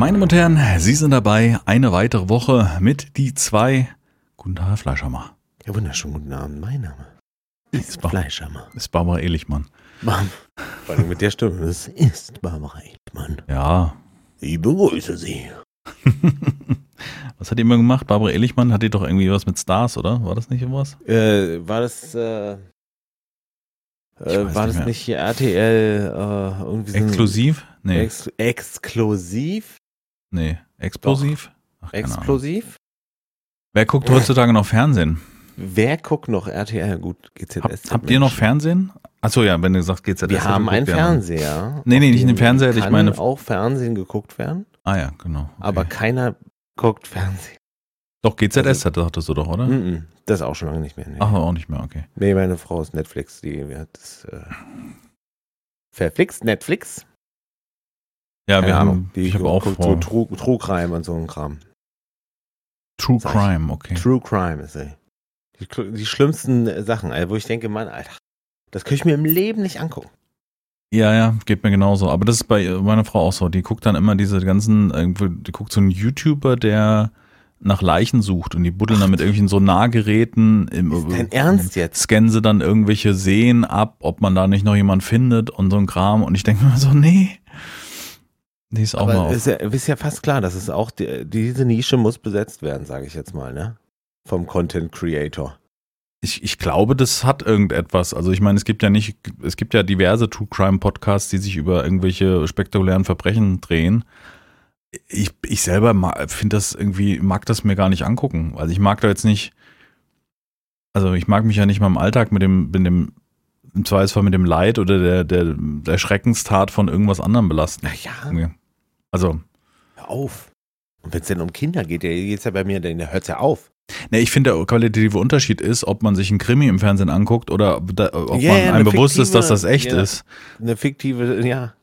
Meine Damen und Herren, Sie sind dabei. Eine weitere Woche mit die zwei. Guten Tag, Herr Fleischhammer. Ja, wunderschönen guten Abend. Mein Name ist Bar- Fleischhammer. Ist Barbara Ehrlichmann. Bam. Vor allem mit der Stimme. Es ist Barbara Echtmann. Ja. Ich begrüße Sie. Was hat die immer gemacht? Barbara Ehrlichmann hat die doch irgendwie was mit Stars, oder? War das nicht irgendwas? Äh, war das, äh, äh, war nicht das mehr. nicht RTL, äh, irgendwie so Exklusiv? Nee. Ex exklusiv? Nee. Explosiv? Ach, keine Ahnung. Explosiv? Wer guckt heutzutage noch Fernsehen? Wer guckt noch RTL? Gut, GZSZ. Hab, habt ihr noch. Fernsehen? Achso, ja, wenn du sagst GZSZ. Wir haben einen. Fernseher. Nee, nee, nicht den Fernseher, ich meine- auch Fernsehen geguckt werden, Ah ja, genau. Okay. aber keiner guckt Fernsehen. Doch, GZSZ sagtest du doch, oder? Mhm. Das auch schon lange nicht mehr. Nee. Ach, auch nicht mehr, okay. Nee, meine Frau ist Netflix, die hat das äh, verflixt, Netflix. Ja, wir Keine haben, Ahnung, die ich habe auch vor, so True, True Crime und so ein Kram. True Sag ich. Crime, okay. True Crime ist sie. Die, die schlimmsten äh, Sachen, Alter, wo ich denke, Mann, Alter, das könnte ich mir im Leben nicht angucken. Ja, ja, geht mir genauso. Aber das ist bei meiner Frau auch so. Die guckt dann immer diese ganzen, die guckt so einen YouTuber, der nach Leichen sucht und die buddeln dann mit irgendwelchen Sonargeräten. Im, Ist dein Ernst jetzt? Scannen sie dann irgendwelche Seen ab, ob man da nicht noch jemand findet und so ein Kram. Und ich denke mir so, nee. Die ist auch mal Aber auf. ist ja, ist ja fast klar, dass es auch, die, diese Nische muss besetzt werden, sage ich jetzt mal, ne? Vom Content Creator. Ich, ich glaube, das hat irgendetwas. Also ich meine, es gibt ja nicht, es gibt ja diverse True Crime Podcasts, die sich über irgendwelche spektakulären Verbrechen drehen. Ich, ich selber finde das irgendwie, mag das mir gar nicht angucken. Also ich mag da jetzt nicht, also ich mag mich ja nicht mal im Alltag mit dem, mit dem, im Zweifelsfall mit dem Leid oder der, der, der Schreckenstat von irgendwas anderem belasten. Naja. Also, hör auf. Und wenn es denn um Kinder geht, der geht's ja bei mir, dann hört's ja auf. ne, ich finde, der qualitative Unterschied ist, ob man sich einen Krimi im Fernsehen anguckt oder ob, da, ob Ja, man einem eine bewusst ist, dass das echt ja. ist. Eine fiktive, ja.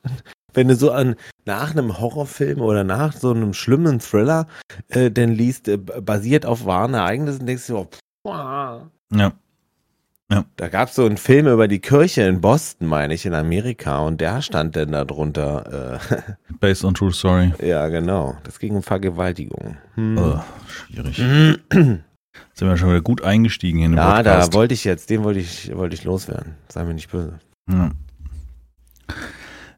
Wenn du so an nach einem Horrorfilm oder nach so einem schlimmen Thriller äh, denn liest, äh, basiert auf wahren Ereignissen, denkst du, oh, pff, Ja. Da gab es so einen Film über die Kirche in Boston, meine ich, in Amerika, und der stand denn da drunter. Based on true story. Äh, ja, genau. Das ging um Vergewaltigung. Hm. Äh, schwierig. Sind wir schon wieder gut eingestiegen in den Ja, da wollte ich jetzt, den wollte ich, wollte ich loswerden. Sei mir nicht böse. Ja.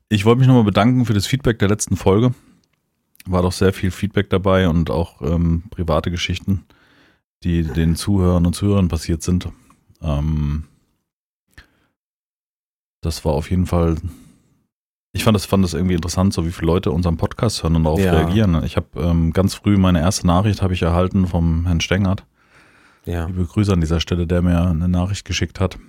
Ich wollte mich nochmal bedanken für das Feedback der letzten Folge. War doch sehr viel Feedback dabei und auch ähm, private Geschichten, die den Zuhörern und Zuhörern passiert sind. Ähm, das war auf jeden Fall. Ich fand das, fand das irgendwie interessant, so wie viele Leute unseren Podcast hören und darauf Ja. reagieren. Ich habe ähm, ganz früh meine erste Nachricht habe ich erhalten vom Herrn Stengert. Ja. Liebe Grüße an dieser Stelle, der mir eine Nachricht geschickt hat.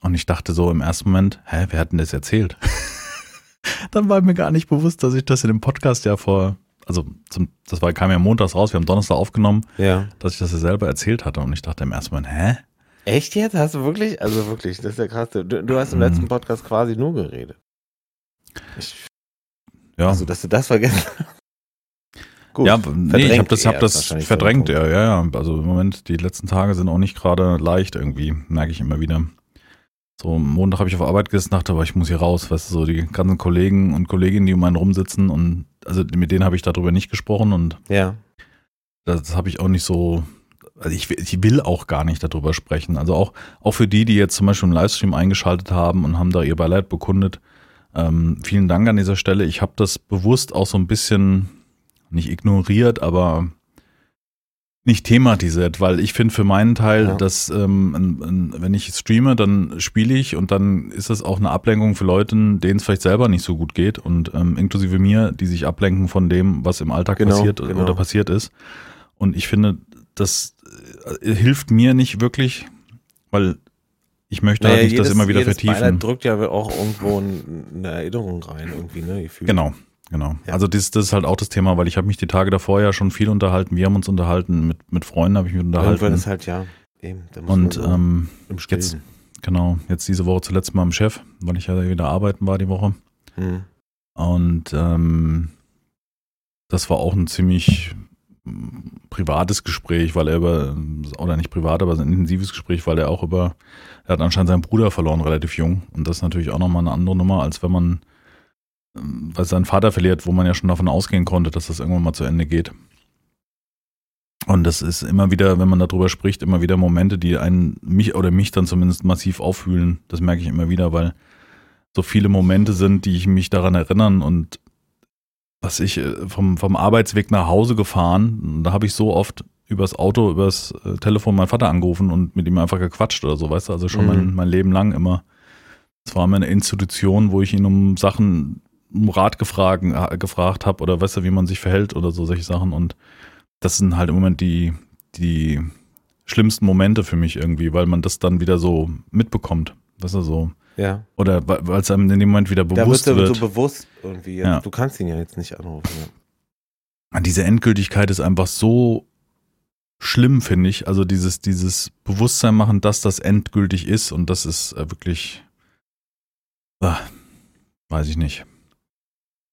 Und ich dachte so im ersten Moment, hä, wer hat denn das erzählt? Dann war mir gar nicht bewusst, dass ich das in dem Podcast ja vor, also zum, das war, kam ja montags raus, wir haben Donnerstag aufgenommen, Ja. dass ich das ja selber erzählt hatte. Und ich dachte im ersten Moment, hä? Echt jetzt? Hast du wirklich? Also wirklich, das ist ja krass. Du, du hast im Mhm. letzten Podcast quasi nur geredet. Ich, Ja, Also, dass du das vergessen hast. Gut. ja nee, ich habe das, hab das verdrängt, so ja, ja, ja. Also im Moment, die letzten Tage sind auch nicht gerade leicht irgendwie, merke ich immer wieder. So, am Montag habe ich auf Arbeit gesessen, dachte, aber ich muss hier raus, weißt du, so die ganzen Kollegen und Kolleginnen, die um einen rumsitzen und also mit denen habe ich darüber nicht gesprochen und. Ja. das habe ich auch nicht so, also ich, will- ich will auch gar nicht darüber sprechen. Also auch, auch für die, die jetzt zum Beispiel im Livestream eingeschaltet haben und haben da ihr Beileid bekundet. Ähm, vielen Dank an dieser Stelle. Ich habe das bewusst auch so ein bisschen nicht ignoriert, aber nicht thematisiert, weil ich finde für meinen Teil, Ja. dass ähm, ein- ein- wenn ich streame, dann spiele ich und dann ist das auch eine Ablenkung für Leute, denen es vielleicht selber nicht so gut geht und ähm, inklusive mir, die sich ablenken von dem, was im Alltag Genau, passiert genau. oder passiert ist. Und ich finde, das äh, hilft mir nicht wirklich, weil ich möchte halt nicht das immer wieder jedes vertiefen. Beileid drückt ja auch irgendwo ein- eine Erinnerung rein, irgendwie, ne? Gefühl. Genau, genau. Ja. Also das, das ist halt auch das Thema, weil ich habe mich die Tage davor ja schon viel unterhalten. Wir haben uns unterhalten, mit, mit Freunden habe ich mich Irgendwann unterhalten. ist halt, ja, eben. Und ähm, im jetzt- genau, jetzt diese Woche zuletzt mal im Chef, weil ich ja wieder arbeiten war die Woche. Hm. Und ähm, das war auch ein ziemlich privates Gespräch, weil er über, oder nicht privat, aber ein intensives Gespräch, weil er auch über, er hat anscheinend seinen Bruder verloren, relativ jung. Und das ist natürlich auch nochmal eine andere Nummer, als wenn man weil sein Vater verliert, wo man ja schon davon ausgehen konnte, dass das irgendwann mal zu Ende geht. Und das ist immer wieder, wenn man darüber spricht, immer wieder Momente, die einen, mich oder mich dann zumindest massiv auffühlen. Das merke ich immer wieder, weil so viele Momente sind, die ich mich daran erinnern und was ich äh, vom, vom Arbeitsweg nach Hause gefahren, da habe ich so oft übers Auto, übers äh, Telefon meinen Vater angerufen und mit ihm einfach gequatscht oder so, weißt du, also schon mhm. mein, mein Leben lang immer. Es war meine Institution, wo ich ihn um Sachen, um Rat gefragt, äh, gefragt habe oder weißt du, wie man sich verhält oder so, solche Sachen und das sind halt im Moment die, die schlimmsten Momente für mich irgendwie, weil man das dann wieder so mitbekommt. Weißt du, so. Ja. Oder weil es einem in dem Moment wieder bewusst da wird. Da so bewusst irgendwie. Ja. Du kannst ihn ja jetzt nicht anrufen. Ja. Diese Endgültigkeit ist einfach so schlimm, finde ich. Also dieses, dieses Bewusstsein machen, dass das endgültig ist und das ist äh, wirklich, äh, weiß ich nicht.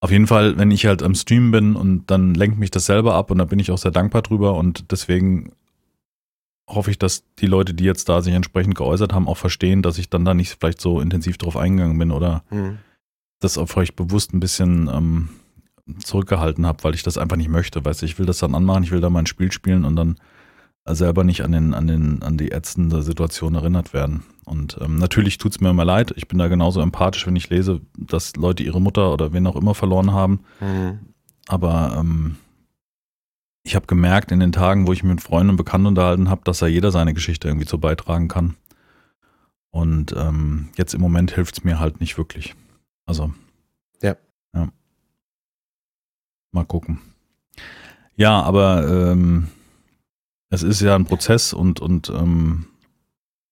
Auf jeden Fall, wenn ich halt am Stream bin und dann lenkt mich das selber ab und da bin ich auch sehr dankbar drüber und deswegen hoffe ich, dass die Leute, die jetzt da sich entsprechend geäußert haben, auch verstehen, dass ich dann da nicht vielleicht so intensiv drauf eingegangen bin oder mhm. das auch vielleicht bewusst ein bisschen ähm, zurückgehalten habe, weil ich das einfach nicht möchte. Weißt du, ich will das dann anmachen, ich will da mein Spiel spielen und dann selber nicht an den, an den, an die ätzende Situation erinnert werden. Und ähm, natürlich tut es mir immer leid. Ich bin da genauso empathisch, wenn ich lese, dass Leute ihre Mutter oder wen auch immer verloren haben. Mhm. Aber ähm, ich habe gemerkt in den Tagen, wo ich mich mit Freunden und Bekannten unterhalten habe, dass da jeder seine Geschichte irgendwie zu beitragen kann. Und ähm, jetzt im Moment hilft es mir halt nicht wirklich. Also. Ja. Ja. Mal gucken. Ja, aber ähm, es ist ja ein Prozess und, und ähm,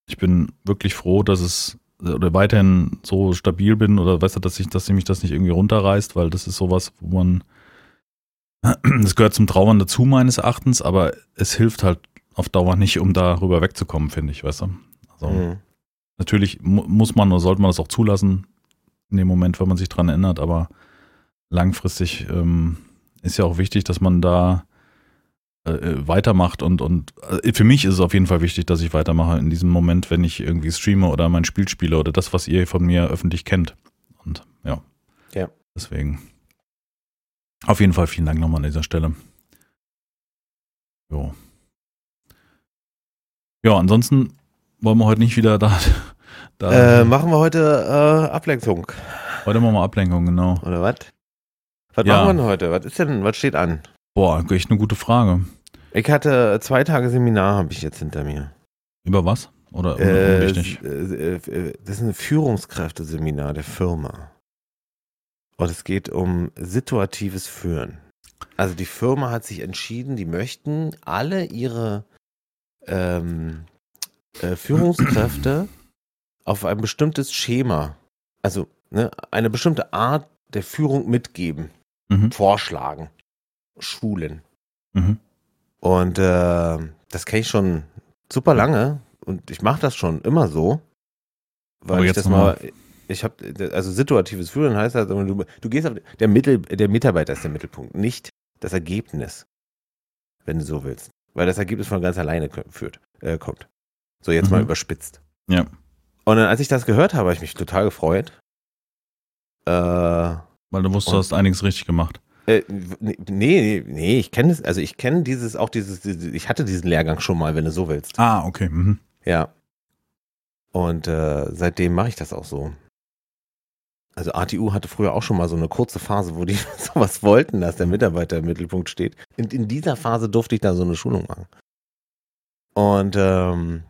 ich bin wirklich froh, dass es oder weiterhin so stabil bin oder weißt du, dass ich, dass mich das nicht irgendwie runterreißt, weil das ist sowas, wo man, das gehört zum Trauern dazu meines Erachtens, aber es hilft halt auf Dauer nicht, um darüber wegzukommen, finde ich, weißt du. Also mhm. natürlich mu muss man oder sollte man das auch zulassen in dem Moment, wenn man sich dran erinnert, aber langfristig ähm, ist ja auch wichtig, dass man da äh, weitermacht und, und äh, für mich ist es auf jeden Fall wichtig, dass ich weitermache in diesem Moment, wenn ich irgendwie streame oder mein Spiel spiele oder das, was ihr von mir öffentlich kennt. Und ja. Ja. Deswegen. Auf jeden Fall vielen Dank nochmal an dieser Stelle. Jo. Ja, ansonsten wollen wir heute nicht wieder da. da äh, machen wir heute äh, Ablenkung. Heute machen wir Ablenkung, genau. Oder was? Was ja. machen wir denn heute? Was ist denn, was steht an? Boah, echt eine gute Frage. Ich hatte zwei Tage Seminar, habe ich jetzt hinter mir. Über was? Oder äh? Äh, äh, das ist ein Führungskräfteseminar der Firma. Und es geht um situatives Führen. Also die Firma hat sich entschieden, die möchten alle ihre ähm, äh, Führungskräfte auf ein bestimmtes Schema, also ne, eine bestimmte Art der Führung mitgeben, mhm. vorschlagen, schulen. Mhm. Und äh, das kenne ich schon super lange und ich mache das schon immer so, weil ich das mal, ich habe, also situatives Führen heißt halt, du, du gehst auf, der Mittel, der Mitarbeiter ist der Mittelpunkt, nicht das Ergebnis, wenn du so willst, weil das Ergebnis von ganz alleine führt, äh, kommt. So jetzt mhm. mal überspitzt. Ja. Und dann, als ich das gehört habe, habe ich mich total gefreut. Äh, weil du wusstest, du hast einiges richtig gemacht. Äh, nee, nee, nee, ich kenne es, also ich kenne dieses, auch dieses, ich hatte diesen Lehrgang schon mal, wenn du so willst. Ah, okay. Mhm. Ja. Und äh, seitdem mache ich das auch so. Also ATU hatte früher auch schon mal so eine kurze Phase, wo die sowas wollten, dass der Mitarbeiter im Mittelpunkt steht. Und in dieser Phase durfte ich da so eine Schulung machen. Und ähm,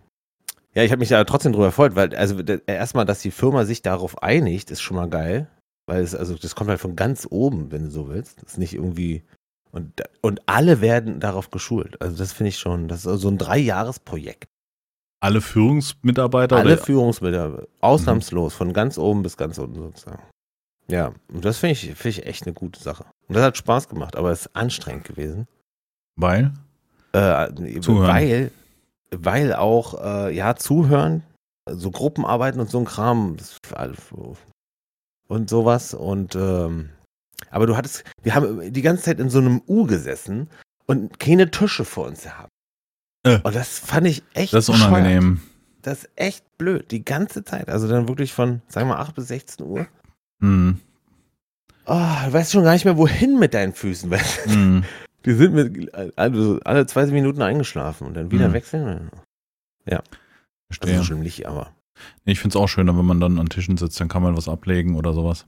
ja, ich habe mich da trotzdem drüber gefreut, weil also erstmal, dass die Firma sich darauf einigt, ist schon mal geil. Weil es, also das kommt halt von ganz oben, wenn du so willst. Das ist nicht irgendwie. Und, und alle werden darauf geschult. Also das finde ich schon, das ist so ein Dreijahresprojekt. Alle Führungsmitarbeiter? Alle? Führungsmitarbeiter. Ausnahmslos, mhm. von ganz oben bis ganz unten sozusagen. Ja, und das finde ich, find ich echt eine gute Sache. Und das hat Spaß gemacht, aber es ist anstrengend gewesen. Weil? Äh, zuhören. Weil, weil auch, äh, ja, zuhören, so Gruppenarbeiten und so ein Kram, und sowas. Und ähm, aber du hattest, wir haben die ganze Zeit in so einem U gesessen und keine Tische vor uns gehabt. Äh, und das fand ich echt. Das ist unangenehm. Das ist echt blöd, die ganze Zeit. Also dann wirklich von, sagen wir mal, 8 bis 16 Uhr. Hm. oh, du weißt schon gar nicht mehr, wohin mit deinen Füßen. Weißt? Mhm. Die sind mit also alle zwei Minuten eingeschlafen und dann wieder Mhm. wechseln. Also Verstehe. so schlimm nicht, aber. Nee, Ich finde es auch schöner, wenn man dann an Tischen sitzt, dann kann man was ablegen oder sowas.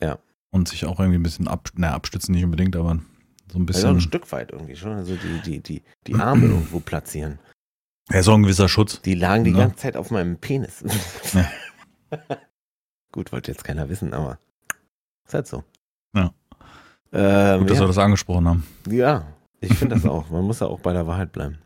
Ja. Und sich auch irgendwie ein bisschen ab, na, abstützen nicht unbedingt, aber so ein Also ein bisschen. Stück weit irgendwie schon. Also die, die, die, die Arme irgendwo platzieren. Ja, so ein gewisser Schutz. Die lagen die Ne? ganze Zeit auf meinem Penis. Ja. Gut, wollte jetzt keiner wissen, aber ist halt so. Ja. Ähm, Gut, dass wir ja. das angesprochen haben. ja, ich finde das auch. Man muss ja auch bei der Wahrheit bleiben.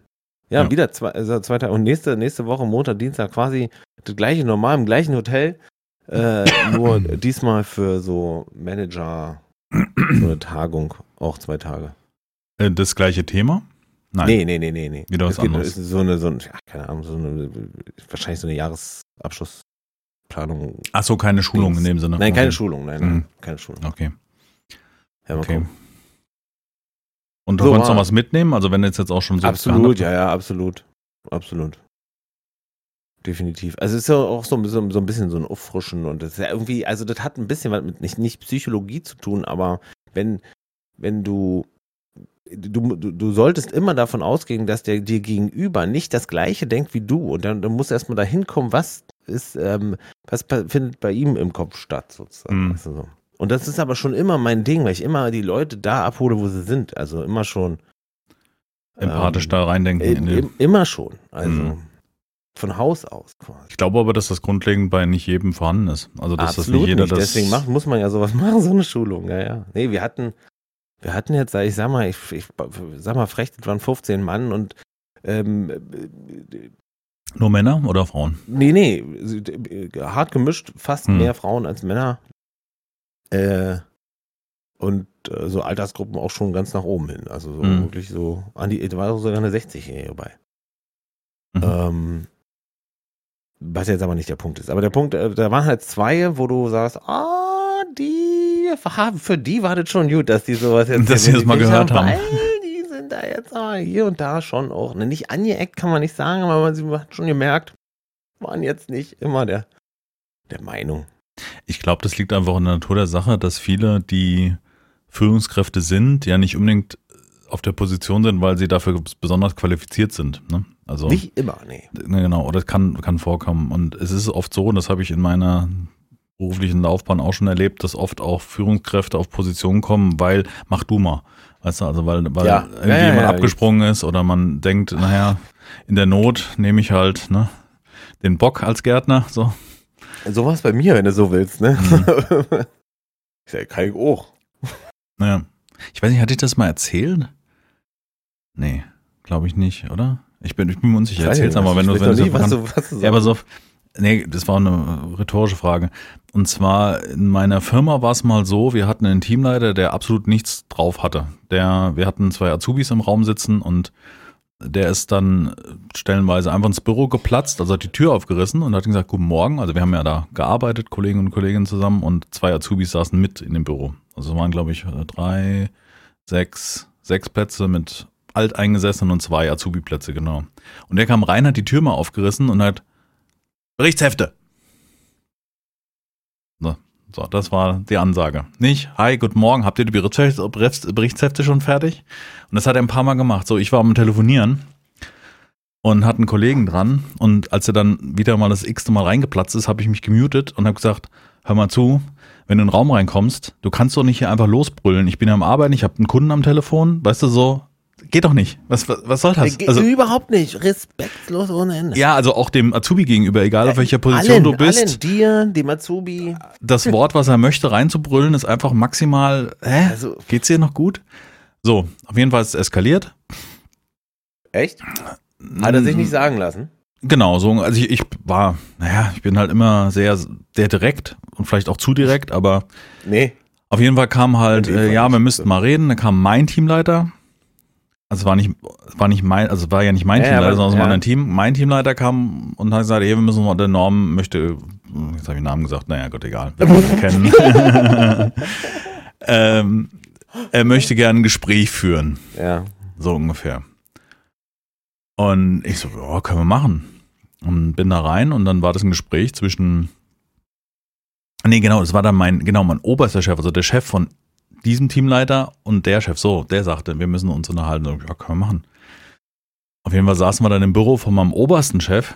Ja, Ja. wieder zwei, also zwei Tage. Und nächste, nächste Woche, Montag, Dienstag, quasi das gleiche normal im gleichen Hotel. Äh, nur diesmal für so Manager, so eine Tagung, auch zwei Tage. Äh, Das gleiche Thema? Nein. Nee, nee, nee, nee, nee. Wieder was Es geht- anderes. so eine, so ein, ja, keine Ahnung, so eine, wahrscheinlich so eine Jahresabschlussplanung. Ach so, keine Schulung in dem Sinne. Nein, keine okay. Schulung, nein, nein, Mhm. keine Schulung. Okay. Ja, okay. gucken. Und du So, konntest noch ah. was mitnehmen? Also wenn du jetzt, jetzt auch schon so absolut, ja, ja, absolut. Absolut. Definitiv. Also es ist ja auch so, so, so ein bisschen so ein Auffrischen und das ist ja irgendwie, also das hat ein bisschen was mit nicht, nicht Psychologie zu tun, aber wenn, wenn du, du, du, du solltest immer davon ausgehen, dass der dir gegenüber nicht das Gleiche denkt wie du und dann, dann musst du erstmal da hinkommen, was ist, ähm, was findet bei ihm im Kopf statt, sozusagen. Weißt du, so. Und das ist aber schon immer mein Ding, weil ich immer die Leute da abhole, wo sie sind. Also immer schon. empathisch ähm, da reindenken. im, immer schon. Also Mhm. von Haus aus quasi. Ich glaube aber, dass das grundlegend bei nicht jedem vorhanden ist. Also dass das Absolut nicht jeder nicht. das. Deswegen macht, muss man ja sowas machen, so eine Schulung. Ja, ja. Nee, wir hatten, wir hatten jetzt, ich sag mal, ich, ich sag mal frech, das waren 15 Mann und ähm, äh, Nur Männer oder Frauen? nee, nee, äh, hart gemischt, fast Hm. mehr Frauen als Männer. Äh, und äh, so Altersgruppen auch schon ganz nach oben hin. Also so Hm. wirklich so, an die, da war sogar eine 60-Jährige bei. Mhm. Ähm, was jetzt aber nicht der Punkt ist. Aber der Punkt, äh, da waren halt zwei, wo du sagst, ah, die, für die war das schon gut, dass die sowas jetzt Dass sie das mal gehört haben. Weil die sind da jetzt aber hier und da schon auch, ne, nicht angeeckt kann man nicht sagen, aber man sie hat schon gemerkt, waren jetzt nicht immer der, der Meinung. Ich glaube, das liegt einfach in der Natur der Sache, dass viele, die Führungskräfte sind, ja nicht unbedingt auf der Position sind, weil sie dafür besonders qualifiziert sind. Ne? Also Nicht immer, nee. Ne, genau, oder es kann, kann vorkommen. Und es ist oft so, und das habe ich in meiner beruflichen Laufbahn auch schon erlebt, dass oft auch Führungskräfte auf Positionen kommen, weil mach du mal. Weißt du, also weil, weil Ja. irgendwie Ja, ja, jemand abgesprungen ist oder man denkt, naja, in der Not nehme ich halt ne, den Bock als Gärtner. So. So war es bei mir, wenn du so willst, ne? Mhm. ich sag, kann ich auch. Naja. Ich weiß nicht, hatte ich das mal erzählt? Nee, glaube ich nicht, oder? Ich bin, ich bin mir unsicher. Erzähl's mal, wenn du wenn Ich du weiß noch es nie, was du, was du Ja, aber so, nee, das war eine rhetorische Frage. Und zwar in meiner Firma war es mal so, wir hatten einen Teamleiter, der absolut nichts drauf hatte. Der, wir hatten zwei Azubis im Raum sitzen und der ist dann stellenweise einfach ins Büro geplatzt, also hat die Tür aufgerissen und hat gesagt, guten Morgen. Also wir haben ja da gearbeitet, Kollegen und Kolleginnen zusammen und zwei Azubis saßen mit in dem Büro. Also es waren, glaube ich, drei, sechs, sechs Plätze mit Alteingesessenen und zwei Azubi-Plätze, genau. Und der kam rein, hat die Tür mal aufgerissen und hat Berichtshefte. So, das war die Ansage. Nicht, hi, guten Morgen, habt ihr die Berichtshefte schon fertig? Und das hat er ein paar Mal gemacht. So, ich war am Telefonieren und hatte einen Kollegen dran und als er dann wieder mal das x-te Mal reingeplatzt ist, habe ich mich gemutet und habe gesagt, hör mal zu, wenn du in den Raum reinkommst, du kannst doch nicht hier einfach losbrüllen. Ich bin ja am Arbeiten, ich habe einen Kunden am Telefon, weißt du so, geht doch nicht. Was, was, was soll das? Ge- Also, Überhaupt nicht. Respektlos ohne Ende. ja, also auch dem Azubi gegenüber, egal auf welcher Position allen, du bist. Allen, dir, dem Azubi. das Wort, was er möchte, reinzubrüllen, ist einfach maximal, hä? Also, Geht's dir noch gut? So, auf jeden Fall ist es eskaliert. echt? Hat er sich nicht sagen lassen? Genau, so, also ich, ich war, naja, ich bin halt immer sehr, sehr direkt und vielleicht auch zu direkt, aber Nee. auf jeden Fall kam halt, äh, ja, wir müssten mal reden, da kam mein Teamleiter. Also es war nicht, war nicht mein, also war ja nicht mein Ja, Teamleiter, sondern ja. ein Team. Mein Teamleiter kam und hat gesagt, hey, wir müssen mal, der Norm möchte, jetzt habe ich den Namen gesagt, naja, Gott, egal, wir kennen. ähm, er möchte gerne ein Gespräch führen. Ja. So ungefähr. Und ich so, ja, können wir machen. Und bin da rein und dann war das ein Gespräch zwischen Nee, genau, das war dann mein, genau, mein oberster Chef, also der Chef von diesem Teamleiter und der Chef, so, der sagte, wir müssen uns unterhalten. Ja, können wir machen. Auf jeden Fall saßen wir dann im Büro von meinem obersten Chef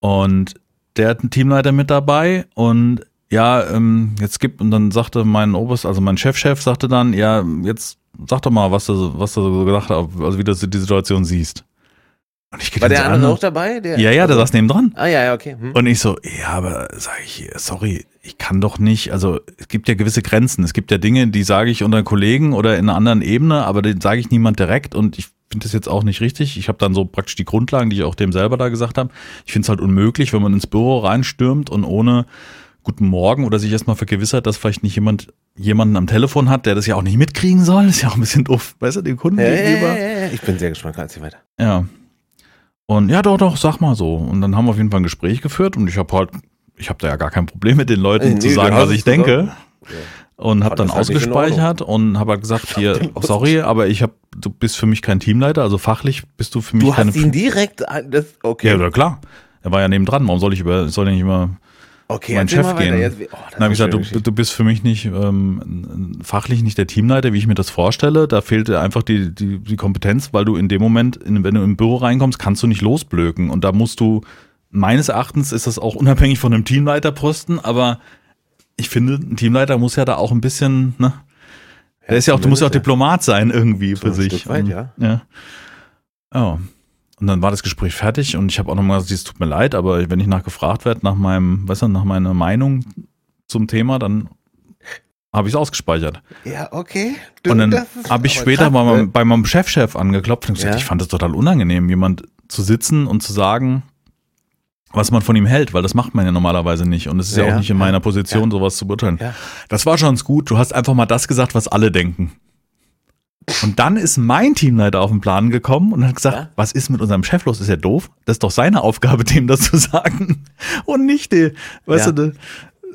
und der hat einen Teamleiter mit dabei und ja, ähm, jetzt gibt, und dann sagte mein Oberst, also mein Chefchef -Chef sagte dann, ja, jetzt sag doch mal, was du, was du so gesagt hast, also wie du die Situation siehst. Und ich War der andere auch dabei? Der, ja, ja, der also, saß neben dran. Ah, ja, ja, okay. Hm. Und ich so, ja, aber sag ich, sorry, ich kann doch nicht, also es gibt ja gewisse Grenzen. Es gibt ja Dinge, die sage ich unter Kollegen oder in einer anderen Ebene, aber den sage ich niemand direkt und ich finde das jetzt auch nicht richtig. Ich habe dann so praktisch die Grundlagen, die ich auch dem selber da gesagt habe. Ich finde es halt unmöglich, wenn man ins Büro reinstürmt und ohne Guten Morgen oder sich erstmal vergewissert, dass vielleicht nicht jemand jemanden am Telefon hat, der das ja auch nicht mitkriegen soll. Das ist ja auch ein bisschen doof, weißt du, dem Kunden ja, gegenüber. Ich bin sehr gespannt, kannst du weiter. Ja. Und ja, doch, doch, sag mal so. Und dann haben wir auf jeden Fall ein Gespräch geführt und ich habe halt, ich habe da ja gar kein Problem mit den Leuten nee, zu sagen, was ich denke. Ja. Und habe dann ausgespeichert und habe halt gesagt, hier, sorry, aber ich habe, du bist für mich kein Teamleiter, also fachlich bist du für mich du keine. Du hast ihn direkt, das, okay. Ja, klar. Er war ja nebendran. Warum soll ich über, soll ich nicht immer okay, mein Chef gehen. Jetzt, oh, dann habe ich gesagt, du, du, bist für mich nicht ähm, fachlich nicht der Teamleiter, wie ich mir das vorstelle. Da fehlt dir einfach die, die, die Kompetenz, weil du in dem Moment, in, wenn du im Büro reinkommst, kannst du nicht losblöken. Und da musst du, meines Erachtens ist das auch unabhängig von einem Teamleiterposten, aber ich finde, ein Teamleiter muss ja da auch ein bisschen, ne? Der ist ja auch, du musst ja auch Diplomat sein irgendwie für sich. Weit, ja. ja. Oh. Und dann war das Gespräch fertig und ich habe auch nochmal gesagt, es tut mir leid, aber wenn ich nachgefragt werde nach meinem, weißt du, nach meiner Meinung zum Thema, dann habe ich es ausgespeichert. Ja, okay. Du, und dann habe ich später krass, bei, meinem, ne? bei meinem Chefchef anggeklopft und gesagt, ja. ich fand es total unangenehm, jemand zu sitzen und zu sagen, was man von ihm hält, weil das macht man ja normalerweise nicht. Und es ist ja, ja, auch nicht in meiner Position, ja. sowas zu beurteilen. Das war schon gut. Du hast einfach mal das gesagt, was alle denken. Und dann ist mein Teamleiter auf den Plan gekommen und hat gesagt, ja? was ist mit unserem Chef los? Ist er doof? Das ist doch seine Aufgabe, dem das zu sagen. Und nicht die, weißt ja. du,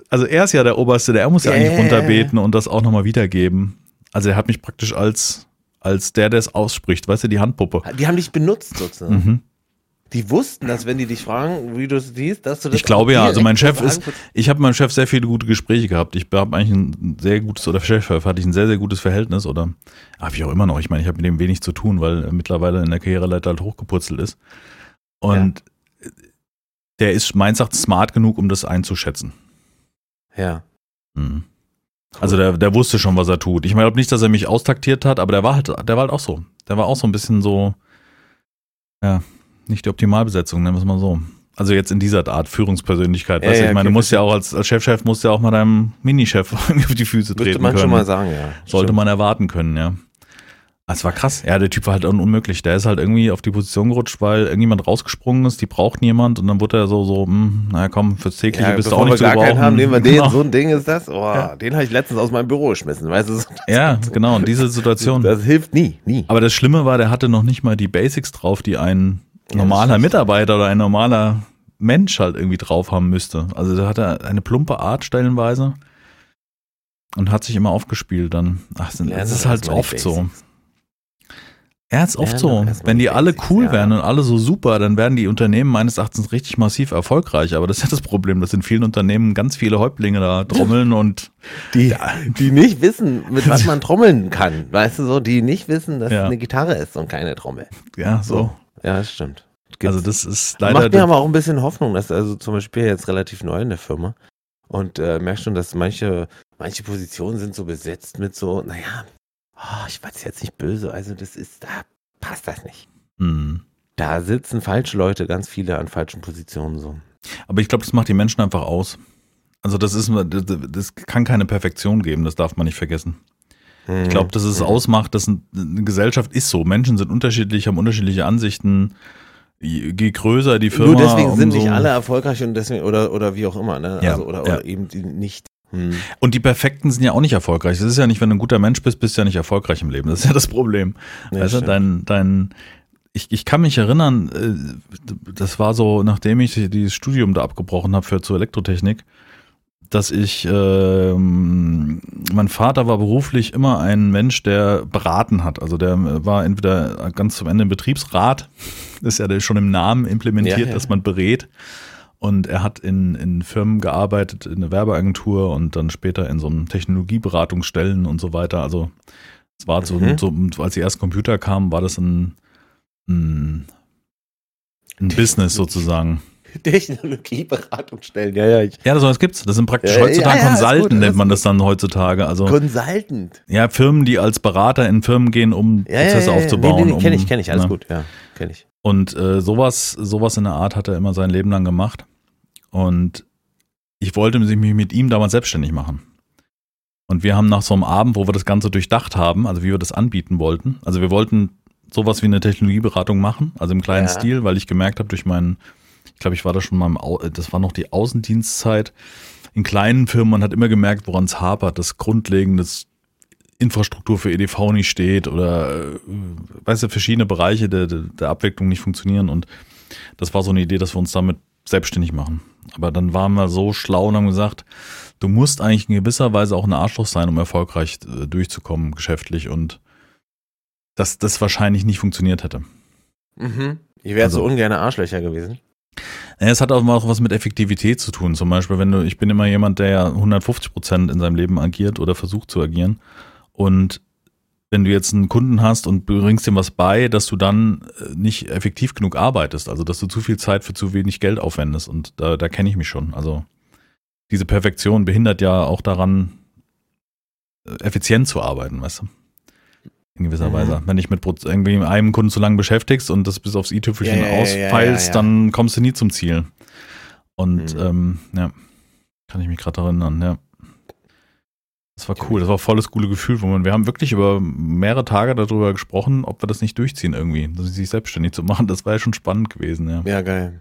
also er ist ja der Oberste, der muss ja yeah. eigentlich runterbeten und das auch nochmal wiedergeben. Also er hat mich praktisch als, als der, der es ausspricht, weißt du, die Handpuppe. Die haben dich benutzt sozusagen. Mhm. Die wussten, dass wenn die dich fragen, wie du es siehst, dass du das Ich glaube ja, also mein Chef ist, ich habe mit meinem Chef sehr viele gute Gespräche gehabt. Ich habe eigentlich ein sehr gutes, oder Chef hatte ich ein sehr, sehr gutes Verhältnis oder habe ich auch immer noch. Ich meine, ich habe mit dem wenig zu tun, weil er mittlerweile in der Karriereleiter halt hochgepurzelt ist. Und ja. der ist meins Erachtens smart genug, um das einzuschätzen. Ja. Mhm. Also der, der wusste schon, was er tut. Ich glaube nicht, dass er mich austaktiert hat, aber der war halt, der war halt auch so. Der war auch so ein bisschen so, ja, nicht die Optimalbesetzung, nennen wir es mal so. Also jetzt in dieser Art Führungspersönlichkeit. Ja, weißt ja, ich meine, okay, du musst ja auch als, als Chefchef musst ja auch mal deinem Minichef auf die Füße treten Müsste man können. schon mal sagen, ja. Sollte Stimmt. man erwarten können, ja. Es war krass. Ja, der Typ war halt unmöglich. Der ist halt irgendwie auf die Position gerutscht, weil irgendjemand rausgesprungen ist, die braucht niemand und dann wurde er so, so, mh, hm, naja komm, fürs tägliche ja, bist du auch nicht wir zu gar keinen haben, nehmen wir den, genau. so ein Ding ist das. Oh, ja. den habe ich letztens aus meinem Büro geschmissen, weißt du? Ja, genau, und diese Situation. Das hilft nie, nie. Aber das Schlimme war, der hatte noch nicht mal die Basics drauf, die einen normaler Mitarbeiter oder ein normaler Mensch halt irgendwie drauf haben müsste. Also da hat er eine plumpe Art stellenweise und hat sich immer aufgespielt dann. Ach, das ist halt oft so. Ja, ist oft so. Wenn die alle cool ja. wären und alle so super, dann werden die Unternehmen meines Erachtens richtig massiv erfolgreich. Aber das ist ja das Problem, dass in vielen Unternehmen ganz viele Häuptlinge da trommeln und die, die nicht wissen, mit was man trommeln kann. Weißt du so, die nicht wissen, dass ja. es eine Gitarre ist und keine Trommel. Ja, so. Ja, das stimmt. Gibt's. Also das ist leider. Macht mir aber auch ein bisschen Hoffnung, dass also zum Beispiel jetzt relativ neu in der Firma und äh, merkst schon, dass manche, manche Positionen sind so besetzt mit so, naja, oh, ich weiß jetzt nicht böse, also das ist, da passt das nicht. Mhm. Da sitzen falsche Leute, ganz viele an falschen Positionen so. Aber ich glaube, das macht die Menschen einfach aus. Also das ist, das, das kann keine Perfektion geben, das darf man nicht vergessen. Ich glaube, dass es mhm. ausmacht, dass eine Gesellschaft ist so. Menschen sind unterschiedlich, haben unterschiedliche Ansichten. Je größer die Firma. Nur deswegen sind nicht alle erfolgreich und deswegen, oder, oder wie auch immer, ne? Ja, also, oder, ja. oder eben die nicht. Hm. Und die Perfekten sind ja auch nicht erfolgreich. Es ist ja nicht, wenn du ein guter Mensch bist, bist du ja nicht erfolgreich im Leben. Das ist ja das Problem. Ja, weißt du, dein, dein, ich, ich kann mich erinnern, äh, das war so, nachdem ich dieses Studium da abgebrochen habe für zur Elektrotechnik, dass ich, äh, mein Vater war beruflich immer ein Mensch, der beraten hat. Also der war entweder ganz zum Ende im Betriebsrat, ist ja schon im Namen implementiert, ja, ja. dass man berät. Und er hat in, in Firmen gearbeitet, in einer Werbeagentur und dann später in so einem Technologieberatungsstellen und so weiter. Also es war so, Mhm. so als die ersten Computer kamen, war das ein, ein, ein Business sozusagen. Technologieberatungsstellen, ja, ja. Ich, Ja, sowas gibt's. Das sind praktisch Ja, heutzutage ja, ja, Consultant, nennt man das dann heutzutage. Also Consultant. ja, Firmen, die als Berater in Firmen gehen, um Prozesse aufzubauen. Nee, nee, kenne ich, kenne ich, alles ne? gut, ja, kenne ich. Und äh, sowas, sowas in der Art hat er immer sein Leben lang gemacht. Und ich wollte mich mit ihm damals selbstständig machen. Und wir haben nach so einem Abend, wo wir das Ganze durchdacht haben, also wie wir das anbieten wollten, also wir wollten sowas wie eine Technologieberatung machen, also im kleinen Ja. Stil, weil ich gemerkt habe durch meinen, ich glaube, ich war da schon mal im, Au das war noch die Außendienstzeit, in kleinen Firmen, man hat immer gemerkt, woran es hapert, dass grundlegendes Infrastruktur für EDV nicht steht oder, äh, weißt du, verschiedene Bereiche der, der, Abwicklung nicht funktionieren und das war so eine Idee, dass wir uns damit selbstständig machen. Aber dann waren wir so schlau und haben gesagt, du musst eigentlich in gewisser Weise auch ein Arschloch sein, um erfolgreich äh, durchzukommen geschäftlich und dass das wahrscheinlich nicht funktioniert hätte. Mhm. Ich wäre Also- so ungern Arschlöcher gewesen. Es hat auch auch was mit Effektivität zu tun. Zum Beispiel, wenn du, ich bin immer jemand, der ja 150 Prozent in seinem Leben agiert oder versucht zu agieren. Und wenn du jetzt einen Kunden hast und bringst ihm was bei, dass du dann äh, nicht effektiv genug arbeitest, also dass du zu viel Zeit für zu wenig Geld aufwendest. Und da, da kenne ich mich schon. Also diese Perfektion behindert ja auch daran, äh, effizient zu arbeiten, weißt du? In gewisser Mhm. Weise. Wenn dich mit irgendwie einem Kunden zu lange beschäftigst und das bis aufs i-Tüpfelchen Ja, ja, ausfeilst, ja, dann kommst du nie zum Ziel. Und Mhm. ähm, ja, kann ich mich gerade erinnern, ja. Das war cool, das war voll das coole Gefühl, wo man, wir haben wirklich über mehrere Tage darüber gesprochen, ob wir das nicht durchziehen irgendwie, sich selbstständig zu machen. Das war ja schon spannend gewesen, ja. Ja, geil.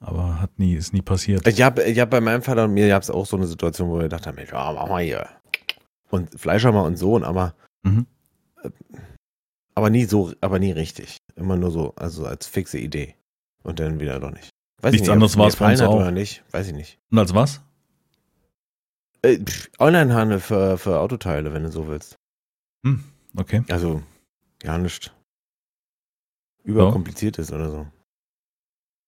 Aber hat nie, ist nie passiert. Ich habe ich hab bei meinem Vater und mir gab es auch so eine Situation, wo wir gedacht haben, ja, mach mal hier. Und Fleischhammer und Sohn, aber, Mhm. Aber nie so, aber nie richtig. Immer nur so, also als fixe Idee. Und dann wieder doch nicht. Weiß Nichts ich nicht, anderes war es bei uns auch. Oder nicht, weiß ich nicht. Und als was? Äh, Onlinehandel für, für Autoteile, wenn du so willst. Okay. Also, ja, nicht überkompliziert ist oder so.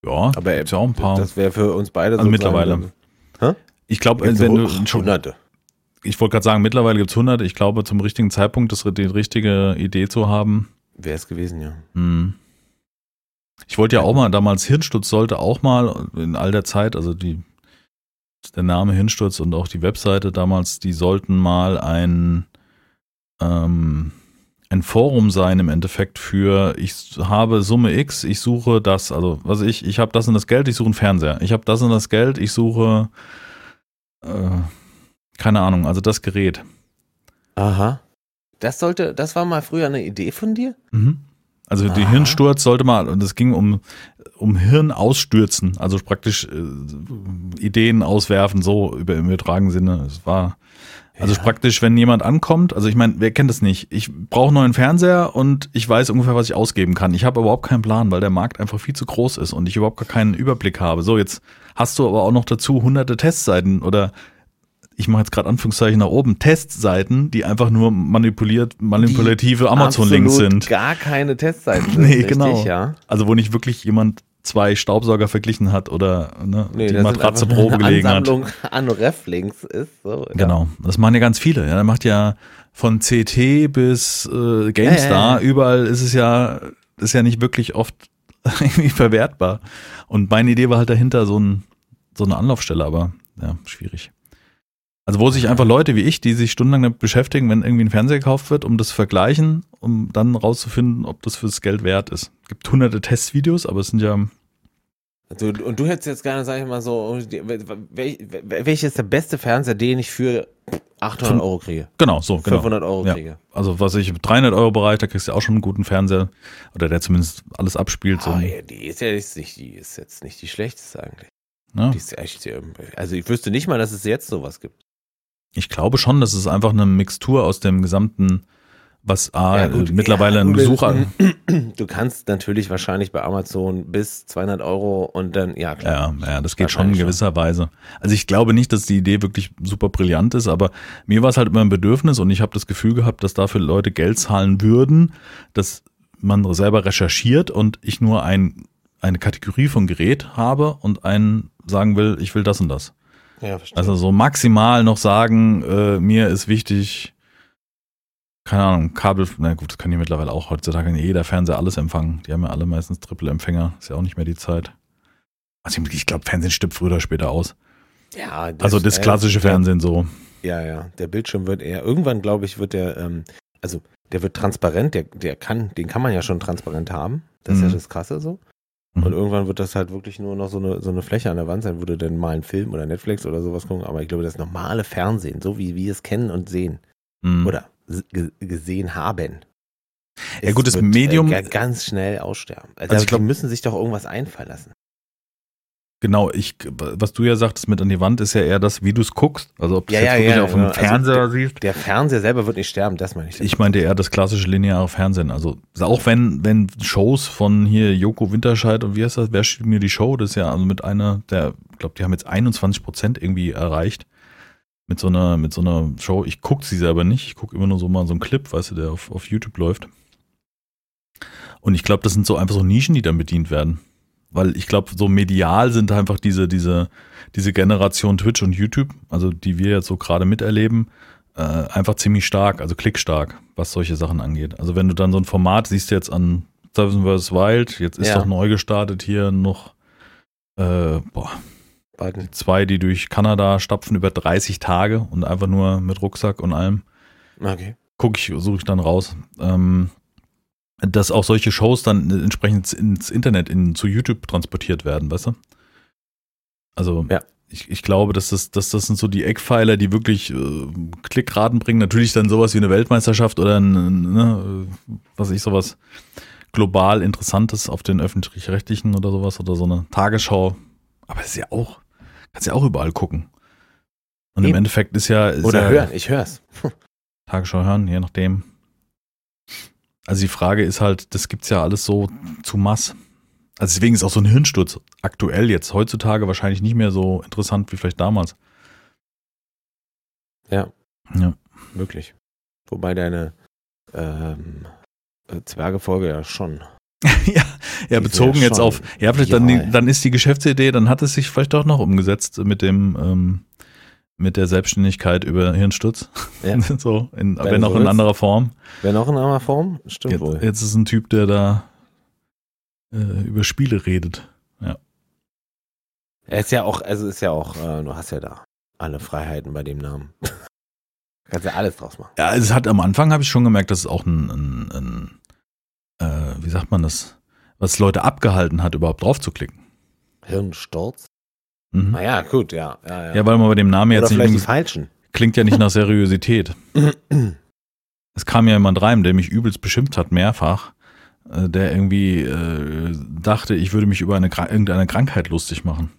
Ja, Aber gibt's ja auch ein paar. Das wäre für uns beide Also sozusagen- mittlerweile. ich glaube, wenn so du schon, Hunderte. Ich wollte gerade sagen, mittlerweile gibt's 100. Ich glaube, zum richtigen Zeitpunkt das, die richtige Idee zu haben, Wäre es gewesen, ja. Hm. Ich wollte ja auch mal, damals Hirnsturz sollte auch mal in all der Zeit, also die, der Name Hirnsturz und auch die Webseite damals, die sollten mal ein, ähm, ein Forum sein im Endeffekt für, ich habe Summe X, ich suche das, also was ich, ich habe das und das Geld, ich suche einen Fernseher. Ich habe das und das Geld, ich suche, äh, keine Ahnung, also das Gerät. Aha. Das sollte, das war mal früher eine Idee von dir? Mhm. Also die Aha. Hirnsturz sollte mal, und es ging um, um Hirn ausstürzen, also praktisch äh, Ideen auswerfen, so über, im übertragenen Sinne. Es war, also Ja. praktisch, wenn jemand ankommt, also ich meine, wer kennt das nicht? Ich brauche einen neuen Fernseher und ich weiß ungefähr, was ich ausgeben kann. Ich habe überhaupt keinen Plan, weil der Markt einfach viel zu groß ist und ich überhaupt gar keinen Überblick habe. So, jetzt hast du aber auch noch dazu hunderte Testseiten oder ich mache jetzt gerade Anführungszeichen nach oben, Testseiten, die einfach nur manipuliert, manipulative Amazon-Links sind. Gar keine Testseiten. sind, Nee, richtig, genau. Ja. Also wo nicht wirklich jemand zwei Staubsauger verglichen hat oder ne, Nee, die Matratze Probe gelegen hat. Ansammlung an Reflinks ist. So, Genau, das machen ja ganz viele. Ja, der macht ja von CT bis äh, GameStar, Ja, ja, ja. überall ist es ja, ist ja nicht wirklich oft irgendwie verwertbar. Und meine Idee war halt dahinter so, ein, so eine Anlaufstelle, aber ja, schwierig. Also wo sich einfach Leute wie ich, die sich stundenlang damit beschäftigen, wenn irgendwie ein Fernseher gekauft wird, um das zu vergleichen, um dann rauszufinden, ob das fürs Geld wert ist. Es gibt hunderte Testvideos, aber es sind ja Du, und du hättest jetzt gerne, sag ich mal so, welches ist der beste Fernseher, den ich für 800 Fün- Euro kriege? genau so, genau. 500 Euro Ja. kriege? Also was ich 300 Euro Bereich, da kriegst du auch schon einen guten Fernseher oder der zumindest alles abspielt. So, Ah, ja, die ist ja jetzt nicht, die ist jetzt nicht die schlechteste eigentlich. ne? Die ist echt, ähm, also ich wüsste nicht mal, dass es jetzt sowas gibt. Ich glaube schon, dass es einfach eine Mixtur aus dem gesamten, was A, Ja, gut, äh, mittlerweile ja, ein gut, Besucher. Du kannst natürlich wahrscheinlich bei Amazon bis 200 Euro und dann, ja klar. Ja, ja, das geht schon in Wahrscheinlich schon. gewisser Weise. Also ich glaube nicht, dass die Idee wirklich super brillant ist, aber mir war es halt immer ein Bedürfnis und ich habe das Gefühl gehabt, dass dafür Leute Geld zahlen würden, dass man selber recherchiert und ich nur ein eine Kategorie von Gerät habe und einen sagen will, ich will das und das. Ja, verstehe. Also so maximal noch sagen, äh, mir ist wichtig, keine Ahnung, Kabel, na gut, das kann ich mittlerweile auch heutzutage in jeder Fernseher alles empfangen. Die haben ja alle meistens Triple-Empfänger, ist ja auch nicht mehr die Zeit. Also ich glaube, Fernsehen stirbt früher oder später aus. ja, Also das äh, klassische Fernsehen so. Ja, ja. Der Bildschirm wird eher, irgendwann glaube ich, wird der, ähm, also der wird transparent, der, der kann, den kann man ja schon transparent haben. Das ist Mhm. ja das Krasse so. Mhm. Und irgendwann wird das halt wirklich nur noch so eine, so eine Fläche an der Wand sein, wo du dann mal einen Film oder Netflix oder sowas gucken. Aber ich glaube, das normale Fernsehen, so wie wir es kennen und sehen Mhm. oder gesehen haben. Ja, gut, das wird, Medium- Äh, ga- ganz schnell aussterben. Also, Also ich die glaub- müssen sich doch irgendwas einfallen lassen. Genau, ich, was du ja sagtest mit an die Wand, ist ja eher das, wie du es guckst. Also ob du Ja, es ja, jetzt wirklich ja, auf dem ja. Also Fernseher siehst. Der Fernseher selber wird nicht sterben, das meine ich. Ich meinte eher das klassische lineare Fernsehen. Also auch wenn, wenn Shows von hier Joko Winterscheid und wie heißt das, wer steht mir die Show? Das ist ja also mit einer, der, ich glaube, die haben jetzt 21 Prozent irgendwie erreicht. Mit so einer, mit so einer Show. Ich gucke sie selber nicht. Ich gucke immer nur so mal so einen Clip, weißt du, der auf, auf YouTube läuft. Und ich glaube, das sind so einfach so Nischen, die dann bedient werden. Weil ich glaube, so medial sind einfach diese, diese, diese Generation Twitch und YouTube, also die wir jetzt so gerade miterleben, äh, einfach ziemlich stark, also klickstark, was solche Sachen angeht. Also wenn du dann so ein Format siehst jetzt an Seven vs. Wild, jetzt ist Ja. doch neu gestartet hier noch äh, boah, Biden. zwei, die durch Kanada stapfen über 30 Tage und einfach nur mit Rucksack und allem. Okay. Gucke ich, suche ich dann raus. Ähm, dass auch solche Shows dann entsprechend ins Internet, in, zu YouTube transportiert werden, weißt du? Also Ja. ich, ich glaube, dass das, dass das sind so die Eckpfeiler, die wirklich äh, Klickraten bringen. Natürlich dann sowas wie eine Weltmeisterschaft oder ein, ne, was ich sowas global Interessantes auf den öffentlich-rechtlichen oder sowas oder so eine Tagesschau. Aber das ist ja auch, kannst ja auch überall gucken. Und im Eben. Endeffekt ist ja, ist Oder ja hören, ich hör's. Tagesschau hören, je nachdem. Also die Frage ist halt, das gibt's ja alles so zu Mass. Also deswegen ist auch so ein Hirnsturz aktuell jetzt heutzutage wahrscheinlich nicht mehr so interessant wie vielleicht damals. Ja. Ja. Möglich. Wobei deine ähm, äh, Zwergefolge ja schon. ja, ja, bezogen ja jetzt auf, ja, vielleicht dann, dann ist die Geschäftsidee, dann hat es sich vielleicht doch noch umgesetzt mit dem, ähm, mit der Selbstständigkeit über Hirnsturz. Ja. so, in, Wenn wenn auch so in anderer Form. Wäre noch in einer Form? Stimmt Jetzt, wohl. jetzt ist ein Typ, der da äh, über Spiele redet. Er ist ja auch, also ist ja auch, äh, du hast ja da alle Freiheiten bei dem Namen. Kannst ja alles draus machen. Ja, es hat am Anfang habe ich schon gemerkt, dass es auch ein, ein, ein äh, wie sagt man das, was Leute abgehalten hat, überhaupt drauf zu klicken. Hirnsturz? Mhm. Naja, gut, ja. Ja, ja. Ja, weil man bei dem Namen Oder jetzt nicht vielleicht unbedingt- falschen. klingt ja nicht nach Seriosität. Es kam ja jemand rein, der mich übelst beschimpft hat, mehrfach, äh, der irgendwie äh, dachte, ich würde mich über eine, irgendeine Krankheit lustig machen.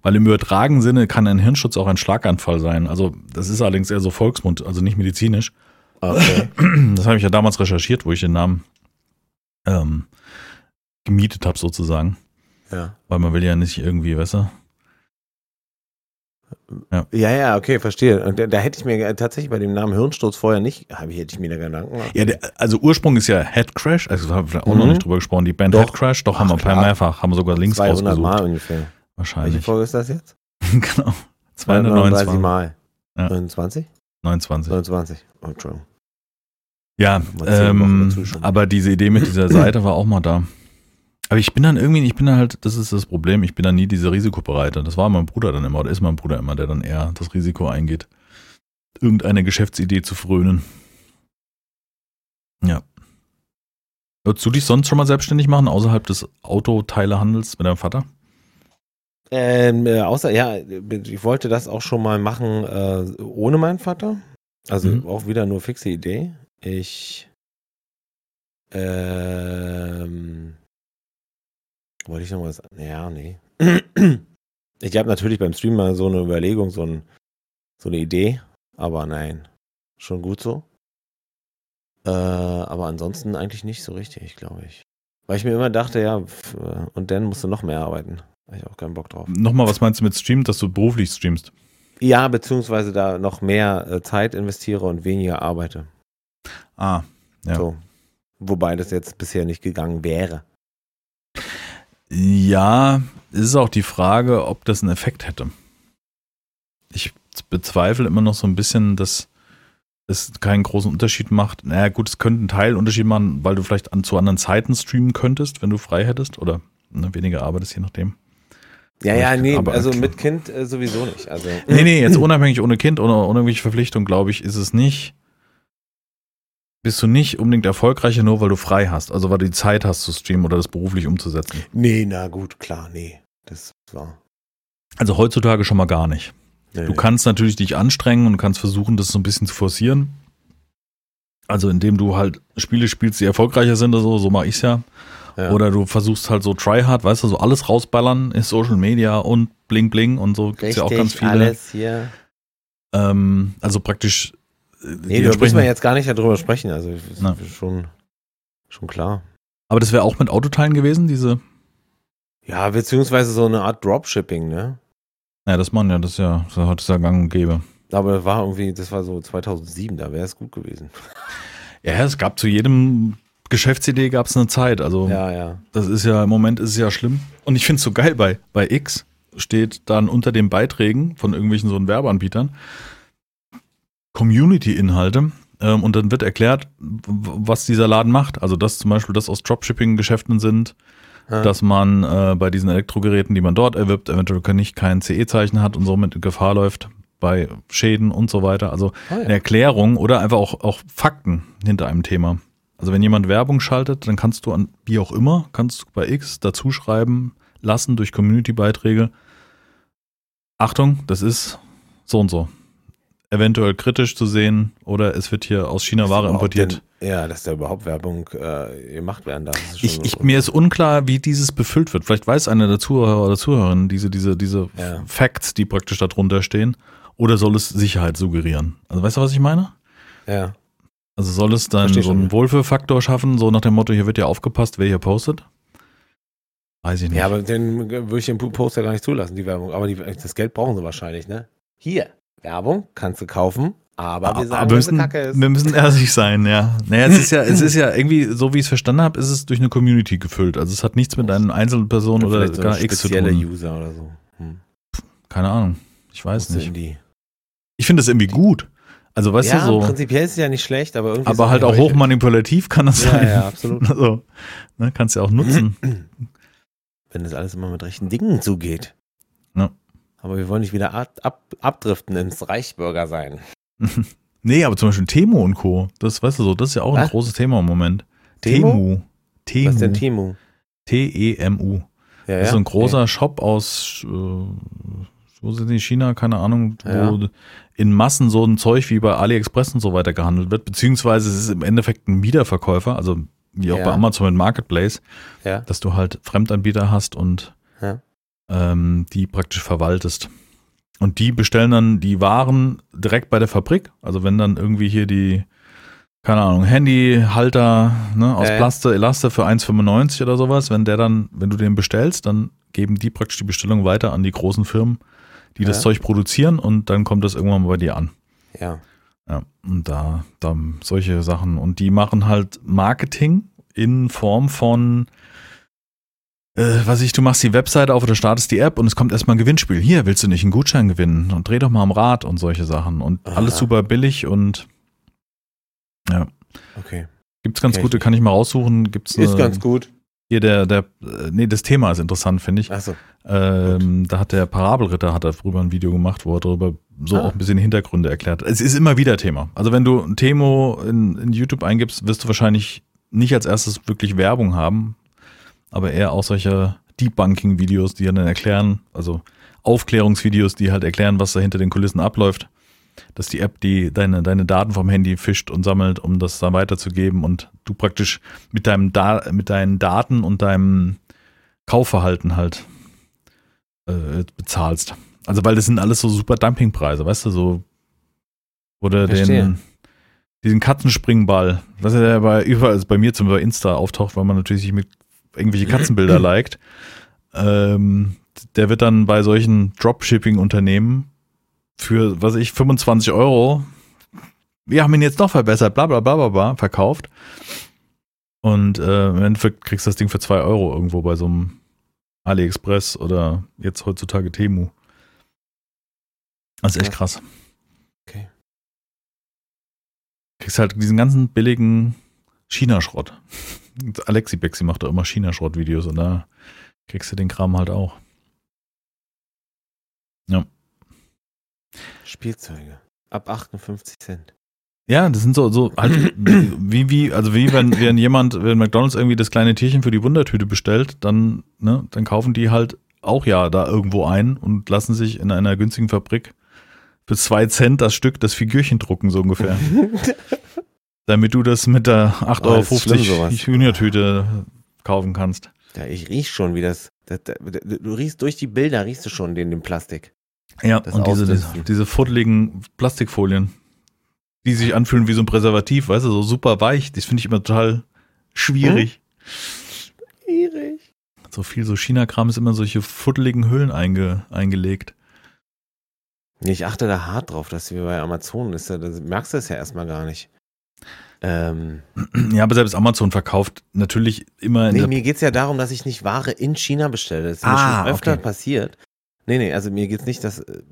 Weil im übertragenen Sinne kann ein Hirnschutz auch ein Schlaganfall sein. Also das ist allerdings eher so Volksmund, also nicht medizinisch. Okay. Das habe ich ja damals recherchiert, wo ich den Namen ähm, gemietet habe sozusagen. Ja. Weil man will ja nicht irgendwie, weißt du? Ja, ja, okay, verstehe. Und da, da hätte ich mir tatsächlich bei dem Namen Hirnsturz vorher nicht, habe ich, hätte ich mir da Gedanken gemacht. Ja, der, also Ursprung ist ja Head Crash, also da haben wir auch noch Mhm. nicht drüber gesprochen, die Band Doch. Head Crash, doch Ach, haben wir klar. mehrfach, haben wir sogar Links 200 rausgesucht. Mal ungefähr. Welche Wahrscheinlich. Folge ist das jetzt? genau. 239 229. Mal. Ja. 29? 29. 29. Oh, Entschuldigung. Ja, ähm, aber diese Idee mit dieser Seite war auch mal da. Aber ich bin dann irgendwie, ich bin dann halt, das ist das Problem, ich bin dann nie diese Risikobereite. Das war mein Bruder dann immer, oder ist mein Bruder immer, der dann eher das Risiko eingeht, irgendeine Geschäftsidee zu frönen. Ja. Würdest du dich sonst schon mal selbstständig machen, außerhalb des Autoteilehandels mit deinem Vater? Ähm, äh, außer, ja, ich wollte das auch schon mal machen äh, ohne meinen Vater. Also Mhm. auch wieder nur fixe Idee. Ich ähm, wollte ich noch was? Ja, nee. Ich habe natürlich beim Stream mal so eine Überlegung, so, ein, so eine Idee, aber nein, schon gut so. Äh, aber ansonsten eigentlich nicht so richtig, glaube ich. Weil ich mir immer dachte, ja, pf, äh, und dann musst du noch mehr arbeiten. Da hab ich auch keinen Bock drauf. Nochmal, was meinst du mit Stream, dass du beruflich streamst? Ja, beziehungsweise da noch mehr äh, Zeit investiere und weniger arbeite. Ah, ja. So. Wobei das jetzt bisher nicht gegangen wäre. Ja, es ist auch die Frage, ob das einen Effekt hätte. Ich bezweifle immer noch so ein bisschen, dass es keinen großen Unterschied macht. Naja, gut, es könnte einen Teil Unterschied machen, weil du vielleicht an, zu anderen Zeiten streamen könntest, wenn du frei hättest oder ne, weniger arbeitest, je nachdem. Ja, ja, nee, Aber- also mit Kind äh, sowieso nicht. Also, Nee, nee, jetzt unabhängig ohne Kind, ohne, ohne irgendwelche Verpflichtung, glaube ich, ist es nicht. Bist du nicht unbedingt erfolgreicher, nur weil du frei hast, also weil du die Zeit hast zu streamen oder das beruflich umzusetzen. nee, na gut, klar, nee. Das war. Also heutzutage schon mal gar nicht. Nee, Du kannst natürlich dich anstrengen und kannst versuchen, das so ein bisschen zu forcieren. Also indem du halt Spiele spielst, die erfolgreicher sind oder so, so mache ich's ja. ja. Oder du versuchst halt so tryhard, weißt du, so alles rausballern in Social Media und bling bling und so gibt's ja auch ganz viele. alles hier. Ähm, also praktisch. Nee, da müssen wir jetzt gar nicht darüber sprechen. Also Na. schon, schon klar. Aber das wäre auch mit Autoteilen gewesen, diese. Ja, beziehungsweise so eine Art Dropshipping, ne? Ja, das machen ja, das ist ja, das ja heute ist ja gang und gäbe. Aber das war irgendwie, das war so 2007, da wäre es gut gewesen. Ja, es gab zu jedem Geschäftsidee gab es eine Zeit. Also Ja, ja. das ist ja im Moment ist es ja schlimm. Und ich finde es so geil bei bei X steht dann unter den Beiträgen von irgendwelchen so Werbeanbietern Community-Inhalte. Ähm, und dann wird erklärt, was dieser Laden macht. Also, dass zum Beispiel das aus Dropshipping-Geschäften sind, Ja. dass man äh, bei diesen Elektrogeräten, die man dort erwirbt, eventuell nicht kein CE-Zeichen hat und somit in Gefahr läuft bei Schäden und so weiter. Also Ah, ja. eine Erklärung oder einfach auch, auch Fakten hinter einem Thema. Also wenn jemand Werbung schaltet, dann kannst du an, wie auch immer, kannst du bei X dazu schreiben lassen durch Community-Beiträge. Achtung, das ist so und so. Eventuell kritisch zu sehen oder es wird hier aus China Ware importiert. denn- ja, dass da überhaupt Werbung äh, gemacht werden darf. Ich, ich, mir ist unklar, wie dieses befüllt wird. Vielleicht weiß einer der Zuhörer oder Zuhörerinnen diese, diese, diese Ja. Facts, die praktisch darunter stehen. Oder soll es Sicherheit suggerieren? Also weißt du, was ich meine? Ja. Also soll es dann Versteh so einen. Wohlfühlfaktor schaffen, so nach dem Motto, hier wird ja aufgepasst, wer hier postet? Weiß ich nicht. ja, aber den würde ich den Poster gar nicht zulassen, die Werbung. Aber die, das Geld brauchen sie wahrscheinlich, ne? Hier, Werbung kannst du kaufen, aber wir sagen, aber müssen, Kacke ist. wir müssen ehrlich sein, ja. Naja, es ist ja, es ist ja irgendwie, so wie ich es verstanden habe, ist es durch eine Community gefüllt. Also es hat nichts mit einer Einzelperson oder vielleicht so gar X zu tun. User oder so. Hm. Keine Ahnung. Ich weiß nicht. Die. Ich finde das irgendwie gut. Also weißt ja, du, so, prinzipiell ist es ja nicht schlecht, aber irgendwie. aber halt auch hochmanipulativ kann das Ja, sein. ja, absolut. Also, ne, kannst ja auch nutzen. Wenn das alles immer mit rechten Dingen zugeht. Ja. Aber wir wollen nicht wieder ab, ab, abdriften ins Reichsbürger sein. nee, aber zum Beispiel Temo und Co. Das weißt du so, das ist ja auch ein Was? großes Thema im Moment. Temo? Temu. Was ist denn Temu. Temu? T-E-M-U. Ja, Das ist so ein großer Shop aus, äh, wo sind die, China, keine Ahnung, wo Ja. in Massen so ein Zeug wie bei AliExpress und so weiter gehandelt wird, beziehungsweise es ist im Endeffekt ein Wiederverkäufer, also wie auch Ja. bei Amazon mit Marketplace, dass du halt Fremdanbieter hast und. Ähm, die praktisch verwaltest. Und die bestellen dann die Waren direkt bei der Fabrik. Also wenn dann irgendwie hier die, keine Ahnung, Handyhalter ne, aus ja. Plaste, Elaste für 1,95 oder sowas, wenn der dann, wenn du den bestellst, dann geben die praktisch die Bestellung weiter an die großen Firmen, die das Ja. Zeug produzieren und dann kommt das irgendwann mal bei dir an. Ja. Ja, und da, da solche Sachen. Und die machen halt Marketing in Form von, äh, was ich, du machst die Webseite auf oder startest die App und es kommt erstmal ein Gewinnspiel. Hier, willst du nicht einen Gutschein gewinnen? Und dreh doch mal am Rad und solche Sachen. Und Aha. alles super billig und Okay. gibt's ganz ich gute, kann ich mal raussuchen. Gibt's Ist äh, ganz gut. hier der, der, äh, nee, das Thema ist interessant, finde ich. Achso. Ähm, da hat der Parabelritter hat darüber ein Video gemacht, wo er darüber so Ah. auch ein bisschen Hintergründe erklärt. Es ist immer wieder Thema. Also wenn du ein Themo in, in YouTube eingibst, wirst du wahrscheinlich nicht als erstes wirklich Werbung haben, aber eher auch solche Debunking-Videos, die dann erklären, also Aufklärungsvideos, die halt erklären, was da hinter den Kulissen abläuft. Dass die App die deine, deine Daten vom Handy fischt und sammelt, um das dann weiterzugeben und du praktisch mit deinem da mit deinen Daten und deinem Kaufverhalten halt äh, bezahlst. Also weil das sind alles so super Dumpingpreise, weißt du, so oder Verstehe. den diesen Katzenspringball, was ja bei überall also bei mir zum Beispiel bei Insta auftaucht, weil man natürlich sich mit irgendwelche Katzenbilder liked. Ähm, der wird dann bei solchen Dropshipping-Unternehmen für, was ich, 25 Euro, wir haben ihn jetzt noch verbessert, bla bla bla bla, bla verkauft. Und äh, im Endeffekt kriegst du das Ding für 2 Euro irgendwo bei so einem AliExpress oder jetzt heutzutage Temu. Das ist echt krass. Okay. Kriegst halt diesen ganzen billigen China-Schrott. Alexi Bexi macht da immer China-Schrott-Videos und da kriegst du den Kram halt auch. Ja. Spielzeuge. Ab 58 Cent. Ja, das sind so, so halt, wie, wie, also wie wenn, wenn jemand, wenn McDonalds irgendwie das kleine Tierchen für die Wundertüte bestellt, dann, ne, dann kaufen die halt auch ja da irgendwo ein und lassen sich in einer günstigen Fabrik für zwei Cent das Stück das Figürchen drucken, so ungefähr. Damit du das mit der 8,50 Euro Junior-Tüte kaufen kannst. Ja, ich riech schon, wie das, das, das, du riechst durch die Bilder, riechst du schon den, den Plastik. Ja, und diese, diese, diese fuddeligen Plastikfolien, die sich anfühlen wie so ein Präservativ, weißt du, so super weich. Das finde ich immer total schwierig. Hm? Schwierig. So viel so China-Kram ist immer solche fuddeligen Hüllen einge, eingelegt. Ich achte da hart drauf, dass wir bei Amazon ist. Da merkst du das ja erstmal gar nicht. Ähm, ja, aber selbst Amazon verkauft natürlich immer. nee, mir geht es ja darum, dass ich nicht Ware in China bestelle. Das ist ah, mir schon öfter okay. passiert. Nee, nee, also mir geht es nicht,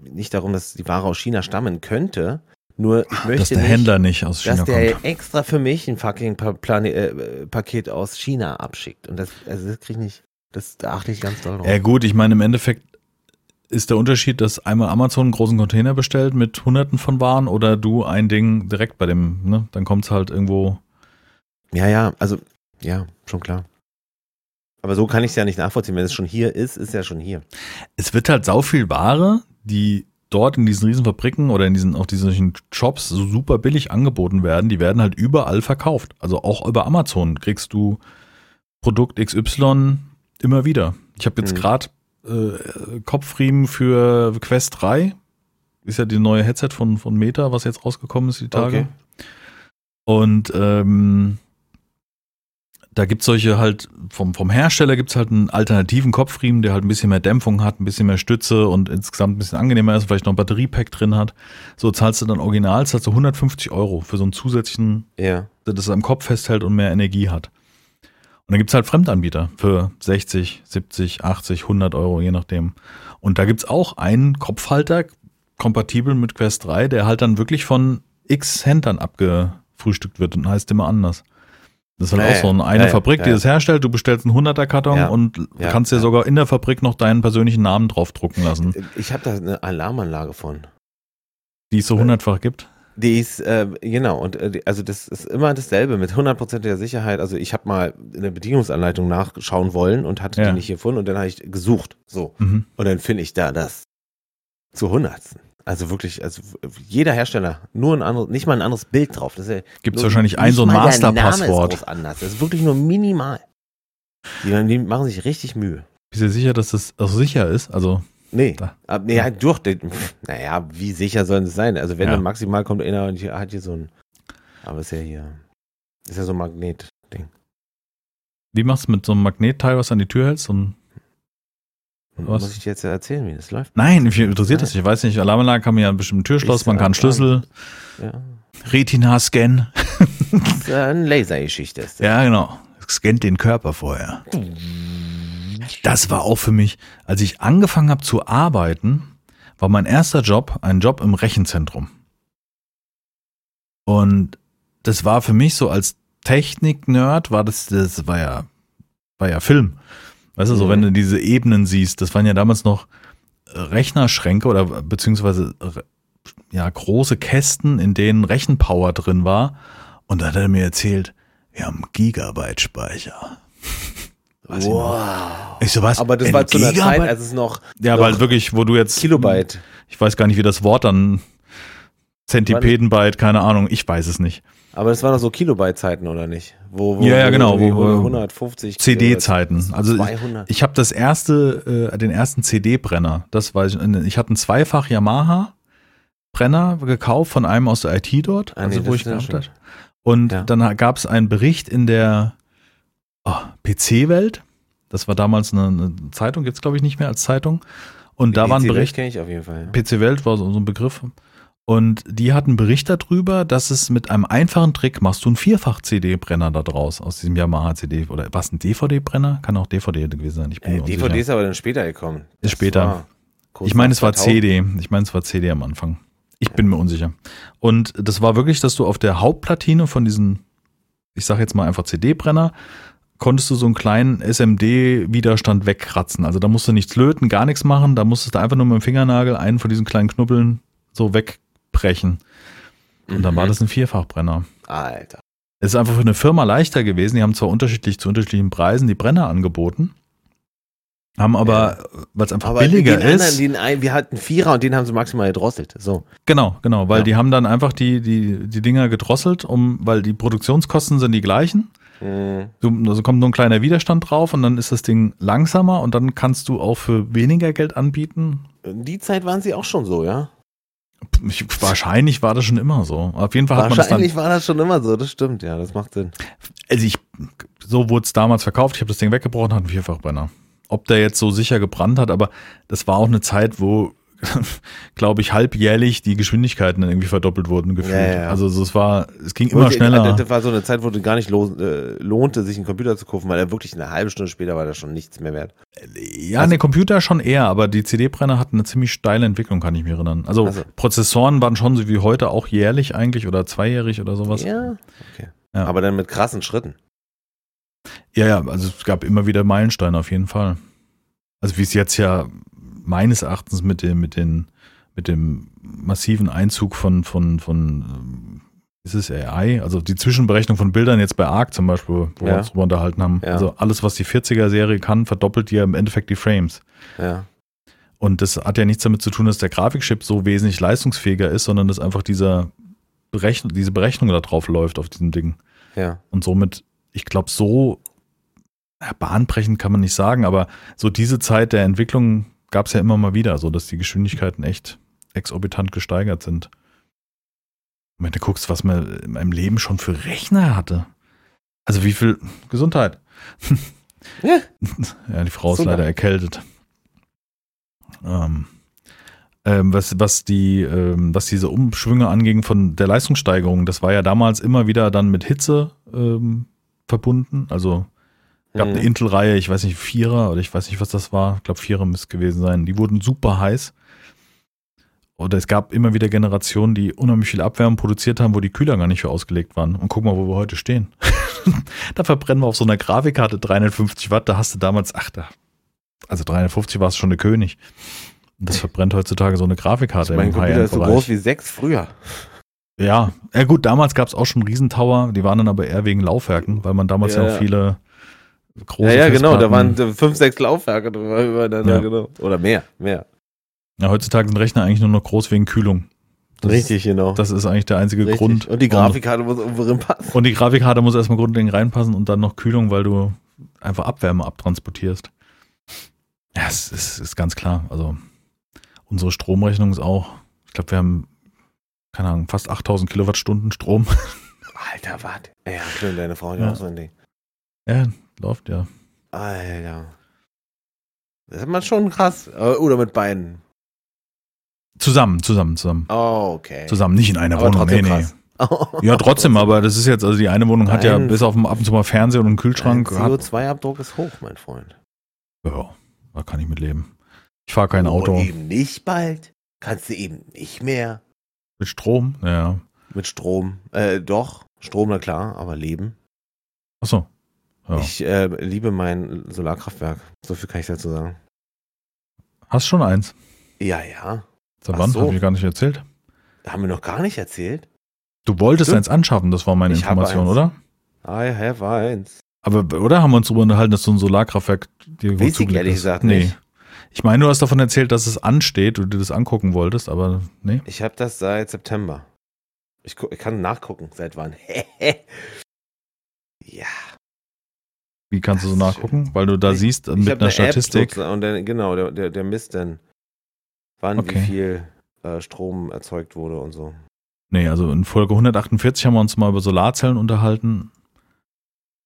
nicht darum, dass die Ware aus China stammen könnte. Nur ich möchte dass der nicht, Händler nicht aus China dass der kommt. extra für mich ein fucking Plane äh, Paket aus China abschickt. Und das, also das kriege ich nicht. Das da achte ich ganz doll drauf. Ja gut, ich meine im Endeffekt ist der Unterschied, dass einmal Amazon einen großen Container bestellt mit hunderten von Waren oder du ein Ding direkt bei dem, ne? Dann kommt es halt irgendwo. Ja, ja, also, ja, schon klar. Aber so kann ich es ja nicht nachvollziehen. Wenn es schon hier ist, ist es ja schon hier. Es wird halt sau viel Ware, die dort in diesen riesen Fabriken oder in diesen, auf diesen Shops so super billig angeboten werden, die werden halt überall verkauft. Also auch über Amazon kriegst du Produkt XY immer wieder. Ich habe jetzt mhm. gerade äh, Kopfriemen für Quest 3. Ist ja die neue Headset von, von Meta, was jetzt rausgekommen ist die Tage. Okay. Und ähm, da gibt es solche halt, vom, vom Hersteller gibt es halt einen alternativen Kopfriemen, der halt ein bisschen mehr Dämpfung hat, ein bisschen mehr Stütze und insgesamt ein bisschen angenehmer ist, vielleicht noch ein Batteriepack drin hat. So zahlst du dann original, zahlst du 150 Euro für so einen zusätzlichen, ja. der das am Kopf festhält und mehr Energie hat. Und dann gibt's halt Fremdanbieter für 60, 70, 80, 100 Euro, je nachdem. Und da gibt's auch einen Kopfhalter, kompatibel mit Quest 3, der halt dann wirklich von x Händlern abgefrühstückt wird und heißt immer anders. Das ist halt ja, auch so eine, eine ja, Fabrik, die das herstellt. Du bestellst einen 100er Karton und kannst dir sogar in der Fabrik noch deinen persönlichen Namen draufdrucken lassen. Ich habe da eine Alarmanlage von. Die es so hundertfach gibt? Die ist, äh, genau, und äh, also das ist immer dasselbe mit hundertprozentiger Sicherheit. Also ich habe mal in der Bedienungsanleitung nachschauen wollen und hatte ja. die nicht gefunden und dann habe ich gesucht. So. Mhm. Und dann finde ich da das zu hundertsten. Also wirklich, also jeder Hersteller, nur ein anderes, nicht mal ein anderes Bild drauf. Ja Gibt es wahrscheinlich ein so ein Masterpasswort. Ist anders. Das ist wirklich nur minimal. Die, die machen sich richtig Mühe. Bist du sicher, dass das auch sicher ist? Also Nee, ab, nee, halt durch den, naja, wie sicher sollen es sein? Also wenn ja. dann maximal kommt einer und hat hier so ein, aber ist ja hier, ist ja so ein Magnet-Ding. Wie machst du mit so einem Magnetteil, was an die Tür hältst? So ein, was? Muss ich dir jetzt erzählen, wie das läuft? Nein, mich interessiert Nein. das. Ich weiß nicht, Alarmanlage man ja einen bestimmten Türschloss, man kann Schlüssel, ja. Retina-Scan. Das ist eine Lasergeschichte. Ja, genau. Scannt den Körper vorher. Das war auch für mich, als ich angefangen habe zu arbeiten, war mein erster Job ein Job im Rechenzentrum. Und das war für mich so als Technik-Nerd, war das, das war ja, war ja Film. Weißt du, so mhm. wenn du diese Ebenen siehst, das waren ja damals noch Rechnerschränke oder beziehungsweise ja große Kästen, in denen Rechenpower drin war. Und da hat er mir erzählt, wir haben Gigabyte Speicher. Weiß wow. Ich, so was. Aber das war zu einer Zeit, als es noch. Ja, noch weil wirklich, wo du jetzt. Kilobyte. Ich weiß gar nicht, wie das Wort dann. Zentipedenbyte, keine Ahnung, ich weiß es nicht. Aber das waren doch so Kilobyte-Zeiten, oder nicht? Wo, wo, ja, ja, genau. Wo, wo 150 CD-Zeiten. Also 200. ich habe das erste, äh, den ersten CD-Brenner. Das weiß ich. Ich hatte einen zweifach Yamaha Brenner gekauft von einem aus der IT dort, ah, also nee, wo ich habe. Und ja. dann gab es einen Bericht in der oh, PC-Welt. Das war damals eine, eine Zeitung, jetzt glaube ich nicht mehr als Zeitung. Und da war ein Bericht. kenne ich auf jeden Fall. Ja. PC-Welt war so, so, ein Begriff. Und die hatten einen Bericht darüber, dass es mit einem einfachen Trick machst du einen Vierfach-CD-Brenner da draus aus diesem Yamaha-CD. Oder was ein DVD-Brenner? Kann auch DVD gewesen sein. Ich bin Äh, DVD unsicher. ist aber dann später gekommen. Ist später. Ich meine, es war 2000. CD. Ich meine, es war CD am Anfang. Ich bin mir unsicher. Und das war wirklich, dass du auf der Hauptplatine von diesen, ich sage jetzt mal einfach CD-Brenner, konntest du so einen kleinen SMD-Widerstand wegkratzen. Also da musst du nichts löten, gar nichts machen. Da musstest du einfach nur mit dem Fingernagel einen von diesen kleinen Knubbeln so wegbrechen. Und dann war Mhm. das ein Vierfachbrenner. Alter. Es ist einfach für eine Firma leichter gewesen. Die haben zwar unterschiedlich zu unterschiedlichen Preisen die Brenner angeboten, haben aber, weil es einfach Aber billiger den anderen, ist. den ein, wir hatten Vierer und den haben sie maximal gedrosselt. So. Genau, genau, weil Ja. die haben dann einfach die, die, die Dinger gedrosselt, um, weil die Produktionskosten sind die gleichen. Mhm. Du, also kommt nur ein kleiner Widerstand drauf und dann ist das Ding langsamer und dann kannst du auch für weniger Geld anbieten. In die Zeit waren sie auch schon so, ja? Ich, wahrscheinlich war das schon immer so. Auf jeden Fall hat man das dann. Wahrscheinlich war das schon immer so, das stimmt, ja, das macht Sinn. Also ich, so wurde es damals verkauft. Ich habe das Ding weggebrochen, hat einen Vierfachbrenner. Ob der jetzt so sicher gebrannt hat, aber das war auch eine Zeit, wo, glaube ich, halbjährlich die Geschwindigkeiten dann irgendwie verdoppelt wurden gefühlt. Ja, ja. Also so, es war, es ging immer Und, äh, schneller. Das war so eine Zeit, wo du gar nicht äh, lohnte, sich einen Computer zu kaufen, weil er wirklich eine halbe Stunde später war das schon nichts mehr wert. Ja, der Computer schon eher, aber die CD-Brenner hatten eine ziemlich steile Entwicklung, kann ich mich erinnern. Also Also. Prozessoren waren schon so wie heute auch jährlich eigentlich oder zweijährig oder sowas. Ja, okay. Ja. Aber dann mit krassen Schritten. Ja, ja, also es gab immer wieder Meilensteine auf jeden Fall. Also wie es jetzt ja meines Erachtens mit dem, mit den, mit dem massiven Einzug von, von, von, ähm, ist es AI, also die Zwischenberechnung von Bildern jetzt bei ARC zum Beispiel, wo wir Ja. uns drüber unterhalten haben. Ja. Also alles, was die 40er-Serie kann, verdoppelt dir im Endeffekt die Frames. Ja. Und das hat ja nichts damit zu tun, dass der Grafikchip so wesentlich leistungsfähiger ist, sondern dass einfach dieser Berechnung, diese Berechnung da drauf läuft auf diesem Ding. Ja. Und somit, ich glaube, so ja, bahnbrechend kann man nicht sagen, aber so diese Zeit der Entwicklung gab es ja immer mal wieder, so dass die Geschwindigkeiten echt exorbitant gesteigert sind. Und wenn du guckst, was man in meinem Leben schon für Rechner hatte. Also wie viel Gesundheit. Ja. ja, die Frau ist Gesundheit. leider erkältet. Ähm, ähm, was, was die, ähm, was diese Umschwünge anging von der Leistungssteigerung, das war ja damals immer wieder dann mit Hitze ähm, verbunden. Also gab eine Mhm. Intel-Reihe, ich weiß nicht, Vierer oder ich weiß nicht, was das war. Ich glaube, Vierer müsste gewesen sein. Die wurden super heiß. Oder es gab immer wieder Generationen, die unheimlich viel Abwärme produziert haben, wo die Kühler gar nicht für ausgelegt waren. Und guck mal, wo wir heute stehen. da verbrennen wir auf so einer Grafikkarte 350 Watt. Da hast du damals, ach, da, also 350 war es schon der König. Und das verbrennt heutzutage so eine Grafikkarte Mein im Computer ist so groß wie sechs früher. Ja, ja gut, damals gab es auch schon Riesentower, die waren dann aber eher wegen Laufwerken, weil man damals ja, Ja, auch viele große Ja, ja, genau, da waren fünf, sechs Laufwerke drüber übereinander, Ja. genau. Oder mehr, mehr. Ja, heutzutage sind Rechner eigentlich nur noch groß wegen Kühlung. Das Richtig, genau. Ist, das ist eigentlich der einzige Richtig. Grund. Und die Grafikkarte muss irgendwo drin passen. Und die Grafikkarte muss erstmal grundlegend reinpassen und dann noch Kühlung, weil du einfach Abwärme abtransportierst. Ja, es ist, ist ganz klar. Also unsere Stromrechnung ist auch, ich glaube, wir haben, keine Ahnung, fast 8000 Kilowattstunden Strom. Alter, warte. Ja, schön, deine Frau hat Ja. auch so ein Ding. ja, läuft ja. Alter. Das ist man schon krass. Äh, Oder mit beiden. Zusammen, zusammen, zusammen. Oh, okay. Zusammen, nicht in einer Aber Wohnung. Nee, nee. krass. Ja, trotzdem, aber das ist jetzt, also die eine Wohnung hat ja Nein. bis auf ab und zu mal Fernseher und einen Kühlschrank. Dein Hat, CO2-Abdruck ist hoch, mein Freund. ja, da kann ich mit leben. Ich fahre kein Auto Und eben nicht bald. Kannst du eben nicht mehr. mit Strom. Ja. Mit Strom. Äh, doch. Strom, na klar, aber Leben. Achso. Ja. Ich äh, liebe mein Solarkraftwerk. So viel kann ich dazu sagen. Hast schon eins. Ja, ja. Seit wann? so. Hab ich gar nicht erzählt. Haben wir noch gar nicht erzählt. Du wolltest Du- eins anschaffen, das war meine Ich habe Information, oder? I have eins. Aber, oder haben wir uns darüber unterhalten, dass du ein Solarkraftwerk dir Weiß ich zugelegt ehrlich gesagt nee. nicht. Ich meine, du hast davon erzählt, dass es ansteht und du das angucken wolltest, aber nee. Ich habe das seit September. Ich, ich kann nachgucken, seit wann. ja. Wie kannst du so Das nachgucken? Weil du da Ich- siehst, mit einer eine Statistik. Und dann, genau, der, der, der misst dann, wann Okay. wie viel äh, Strom erzeugt wurde und so. Nee, also in Folge 148 haben wir uns mal über Solarzellen unterhalten.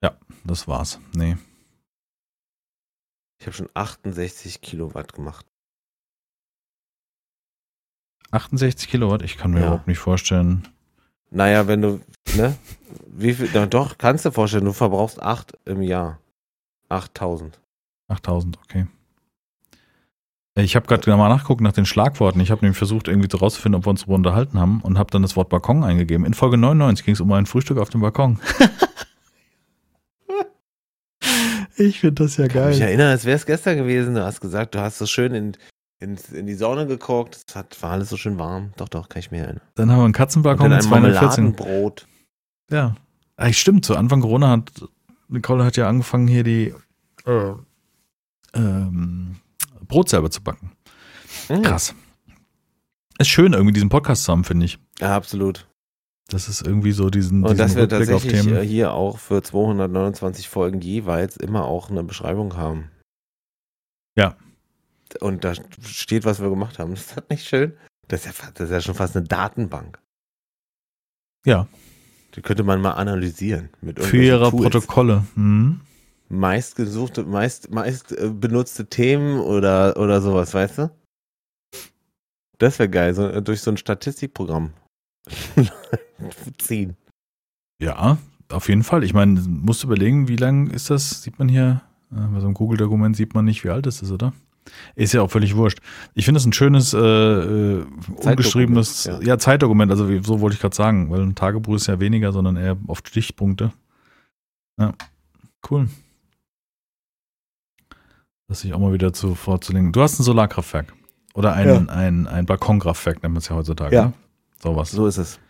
Ja, das war's. Nee. Ich habe schon 68 Kilowatt gemacht. 68 Kilowatt? Ich kann mir Ja. überhaupt nicht vorstellen. Naja, wenn du, ne? Wie viel, na doch, kannst du dir vorstellen, du verbrauchst 8 im Jahr. 8000. 8000, okay. Ich habe gerade mal nachgucken nach den Schlagworten. Ich habe nämlich versucht, irgendwie rauszufinden, ob wir uns darüber unterhalten haben und habe dann das Wort Balkon eingegeben. In Folge 99 ging es um ein Frühstück auf dem Balkon. ich finde das ja Ich geil. erinnere, als wäre es gestern gewesen. Du hast gesagt, du hast so schön in, in, in die Sonne geguckt. Es hat, war alles so schön warm. Doch, doch, kann ich mir erinnern. Dann haben wir einen Und Katzenbalkon mit ein 214. Marmeladenbrot. Ja. Eigentlich stimmt, zu Anfang Corona hat Nicole hat ja angefangen, hier die äh, ähm, Brot selber zu backen. Hm. Krass. Ist schön, irgendwie diesen Podcast zu haben, finde ich. Ja, absolut. Das ist irgendwie so diesen, Und dass wir Rückblick auf tatsächlich äh, hier auch für 229 Folgen jeweils immer auch eine Beschreibung haben. Ja. Und da steht, was wir gemacht haben. Ist das nicht schön? Das ist ja, das ist ja schon fast eine Datenbank. Ja. Die könnte man mal analysieren. Mit Für ihre Tools. Protokolle. Mhm. Meistgesuchte, meist, meist äh, benutzte Themen oder, oder sowas, weißt du? Das wäre geil, so, äh, durch so ein Statistikprogramm ziehen. Ja, auf jeden Fall. Ich meine, musst du überlegen, wie lang ist das? Sieht man hier, äh, bei so einem Google-Dokument sieht man nicht, wie alt es ist, oder? Ist ja auch völlig wurscht. Ich finde es ein schönes, äh, äh, ungeschriebenes ja. ja. Zeitdokument, also so wollte ich gerade sagen, weil ein Tagebuch ist ja weniger, sondern eher oft Stichpunkte. Ja, cool. Das sich auch mal wieder zu vorzulegen. Du hast ein Solarkraftwerk. Oder ein, ein, ein Balkonkraftwerk, nennt man es ja heutzutage. Ja. Ne? Sowas. So ist es.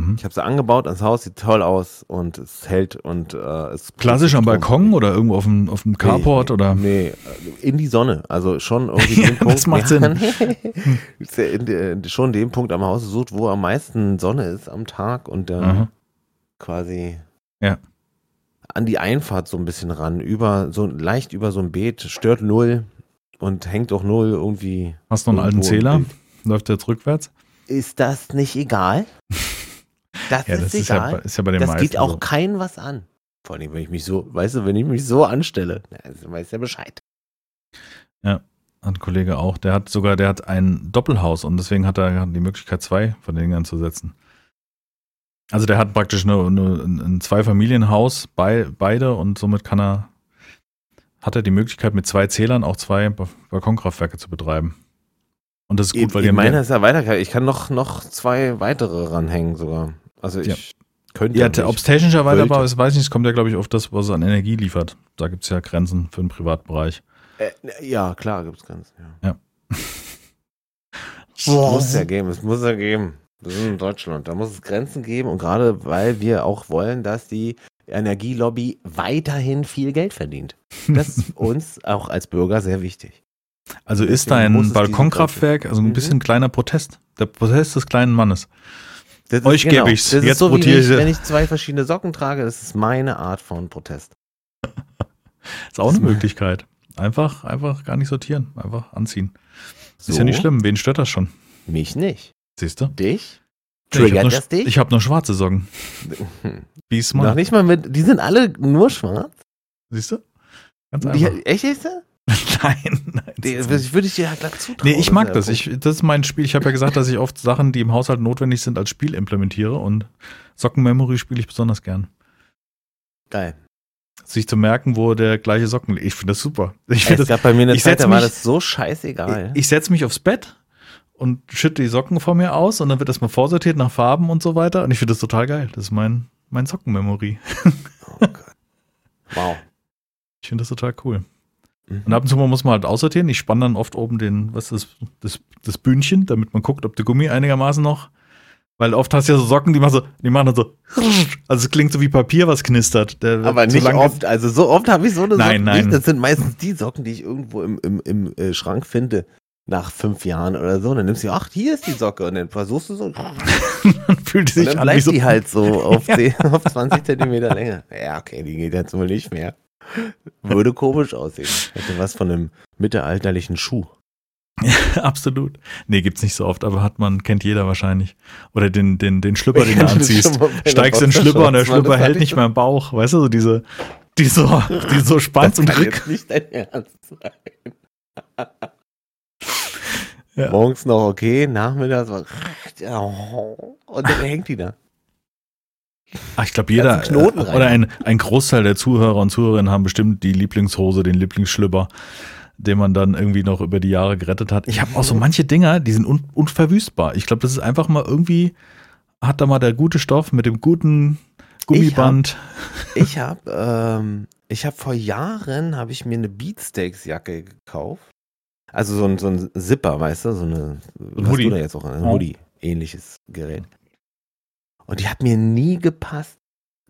Mhm. Ich habe sie angebaut, das Haus sieht toll aus und es hält und äh, es Klassisch am Balkon oder irgendwo auf dem, auf dem Carport nee, oder? Nee, äh, in die Sonne. Also schon irgendwie Ja, den Punkt. das macht ja, Sinn. Der- schon den Punkt am Haus sucht, wo am meisten Sonne ist am Tag und dann Aha. quasi Ja. an die Einfahrt so ein bisschen ran, über so leicht über so ein Beet, stört null und hängt auch null irgendwie. Hast du noch einen alten Zähler? Läuft der jetzt rückwärts? Ist das nicht egal? Das Ja, ist das ist ja, egal. ist ja bei den das meisten. geht auch so. keinen was an. Vor allem, wenn ich mich so, weißt du, wenn ich mich so anstelle, dann weiß der Bescheid. Ein Kollege auch. Der hat sogar, der hat ein Doppelhaus und deswegen hat er die Möglichkeit, zwei von den Dingern zu setzen. Also der hat praktisch eine, eine, ein Zweifamilienhaus, bei, beide und somit kann er, hat er die Möglichkeit, mit zwei Zählern auch zwei Ba- Balkonkraftwerke zu betreiben. Und das ist gut, weil die ich meine, ist ja weiter. Ich kann noch, noch zwei weitere ranhängen sogar. Also ich Ja. könnte. Ja, nicht. ob es technisch erweiterbar Wollte. ist, weiß ich nicht. Es kommt ja, glaube ich, auf das, was es an Energie liefert. Da gibt es ja Grenzen für den Privatbereich. Äh, ja, klar, gibt's ganz. Ja. Ja. Es muss ja geben, es muss ja geben. Wir sind in Deutschland, da muss es Grenzen geben und gerade weil wir auch wollen, dass die Energielobby weiterhin viel Geld verdient. Das ist uns auch als Bürger sehr wichtig. Also ist Deswegen dein es Balkonkraftwerk, also ein Mhm. bisschen kleiner Protest. Der Protest des kleinen Mannes. Das Euch geb ich's. Das Jetzt ist so, wie ich, ich- wenn ich zwei verschiedene Socken trage, das ist meine Art von Protest. Ist auch eine Möglichkeit. Einfach, einfach gar nicht sortieren. Einfach anziehen. So, Ist ja nicht schlimm. Wen stört das schon? Mich nicht. Siehst du? Dich? Ich habe Triggert nur, das dich? ich hab nur schwarze Socken. Wie Noch smart. nicht mal mit, die sind alle nur schwarz. Siehst du? Ganz Die, einfach. echt ist das? nein, nein. Das das würde ich dir ja glatt zutrauen. Nee, ich mag das. Ich, das ist mein Spiel. Ich habe ja gesagt, dass ich oft Sachen, die im Haushalt notwendig sind, als Spiel implementiere und Sockenmemory spiele ich besonders gern. geil. Sich zu merken, wo der gleiche Socken liegt. Ich finde das super. Ich, Es find das, gab bei mir eine ich Zeit, da war das so scheißegal. ich setze mich aufs Bett und schütte die Socken vor mir aus und dann wird das mal vorsortiert nach Farben und so weiter. Und ich finde das total geil. Das ist mein, mein Sockenmemory. oh Gott. Wow. Ich finde das total cool. Mhm. Und ab und zu mal muss man halt aussortieren. Ich spanne dann oft oben den, was ist das, das, das Bündchen, damit man guckt, ob der Gummi einigermaßen noch. Weil oft hast du ja so Socken, die machen so, die machen dann so, also es klingt so wie Papier, was knistert. Der Aber nicht oft, also so oft habe ich so eine Nein, Socken nein. nicht. Das sind meistens die Socken, die ich irgendwo im, im, im äh, Schrank finde, nach fünf Jahren oder so. Und dann nimmst du, ach, hier ist die Socke. Und dann versuchst du so. Und Dann fühlt die sich dann an wie bleibt so. die halt so auf, 10, auf 20 Zentimeter Länge. Ja, okay, die geht jetzt wohl nicht mehr. Würde komisch aussehen. Hätte was von einem mittelalterlichen Schuh. Absolut. Nee, gibt's nicht so oft, aber hat man, kennt jeder wahrscheinlich. Oder den, den, den Schlüpper, den du anziehst. Steigst in den Schlüpper und der Schlüpper hält nicht ich mehr im Bauch. Weißt du, so diese, die so, die so spannst Das und jetzt nicht dein Ernst sein. Ja. Morgens noch okay, nachmittags war und dann hängt die da. Ach, ich glaube, jeder Knoten rein. oder ein, ein Großteil der Zuhörer und Zuhörerinnen haben bestimmt die Lieblingshose, den Lieblingsschlüpper, den man dann irgendwie noch über die Jahre gerettet hat. Ich habe auch so manche Dinger, die sind un unverwüstbar. Ich glaube, das ist einfach mal irgendwie, hat da mal der gute Stoff mit dem guten Gummiband. Ich habe ähm, ich habe vor Jahren habe ich mir eine Beatsteaks Jacke gekauft. Also so ein, so ein Zipper, weißt du, so eine was Hoodie. du da jetzt auch ein. Hoodie ähnliches Gerät. Und die hat mir nie gepasst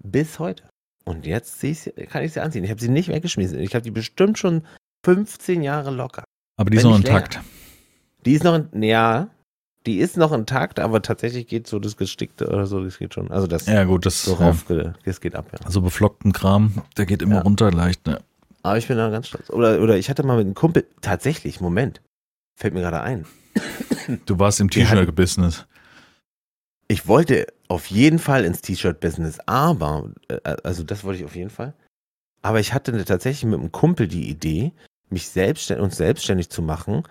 bis heute. Und jetzt kann ich sie anziehen. Ich habe sie nicht weggeschmissen. Ich habe die bestimmt schon 15 Jahre locker. Aber die ist noch intakt. Die ist noch, in, ja, die ist noch intakt, aber tatsächlich geht so das Gestickte oder so, das geht schon. Also das Ja, gut, das, so ja, rauf, das geht ab, ja. also beflockten Kram, der geht immer Ja. runter leicht. Ne? Aber ich bin da ganz stolz. Oder, oder ich hatte mal mit einem Kumpel, tatsächlich, Moment, fällt mir gerade ein. Du warst im T-Shirt-Business. Ich wollte auf jeden Fall ins T-Shirt-Business, aber, äh, also das wollte ich auf jeden Fall. Aber ich hatte ne- tatsächlich mit einem Kumpel die Idee, mich selbstständig, uns selbstständig zu machen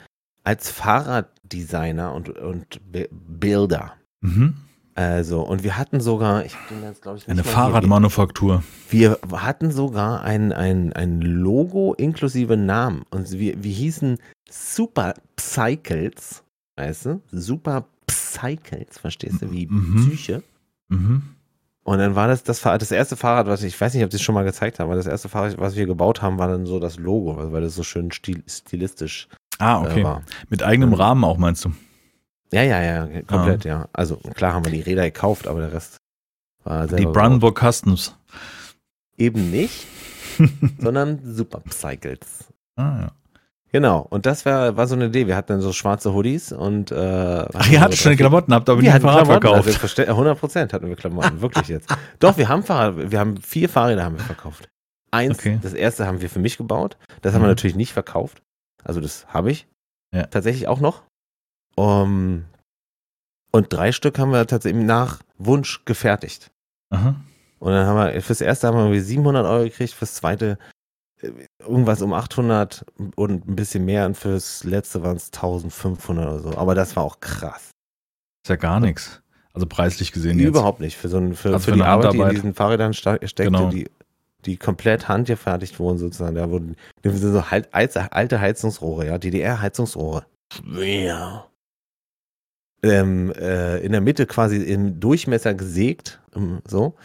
als Fahrraddesigner und, und Bi- Builder. Mhm. Also, und wir hatten sogar, ich den jetzt, glaube ich, Eine. Fahrradmanufaktur. Wir hatten sogar ein, ein, ein Logo inklusive Namen. Und wir, wir hießen Super Cycles, weißt du? Super Cycles, verstehst du? Wie Mhm. Psyche. Mhm. Und dann war das das, das erste Fahrrad, was ich, ich weiß nicht, ob ich das schon mal gezeigt habe, aber das erste Fahrrad, was wir gebaut haben, war dann so das Logo, weil das so schön stil, stilistisch Ah, äh, okay. war. Mit eigenem Ähm, Rahmen auch, meinst du? Ja, ja, ja, komplett, ja. Also klar haben wir die Räder gekauft, aber der Rest war Die selber Brandenburg Customs. gebaut. Eben nicht, sondern Super Cycles. Ah, ja. Genau, und das war, war so eine Idee. Wir hatten dann so schwarze Hoodies und äh, Ach, ihr hattet schon Klamotten, habt aber hatten Fahrrad Klamotten, also verkauft. verste- 100 Prozent hatten wir Klamotten, wirklich jetzt. Doch, wir haben Fahrrad, wir haben vier Fahrräder haben wir verkauft. Eins, Okay. das erste haben wir für mich gebaut. Das haben wir Mhm. natürlich nicht verkauft. Also das habe ich Ja. tatsächlich auch noch. Um, und drei Stück haben wir tatsächlich nach Wunsch gefertigt. Aha. Und dann haben wir, fürs erste haben wir irgendwie 700 Euro gekriegt, fürs zweite irgendwas um 800 und ein bisschen mehr und fürs letzte waren es 1500 oder so. Aber das war auch krass. Ist ja gar nichts. Also preislich gesehen jetzt. Überhaupt nicht. Für, so ein, für, Also für für die eine Arbeit, die in Handarbeit. diesen Fahrrädern steckte, Genau. die, die komplett handgefertigt wurden sozusagen. Da wurden das sind so halt, alte alte Heizungsrohre, ja, DDR-Heizungsrohre. Schwer. Ähm, äh, in der Mitte quasi im Durchmesser gesägt, ähm, so.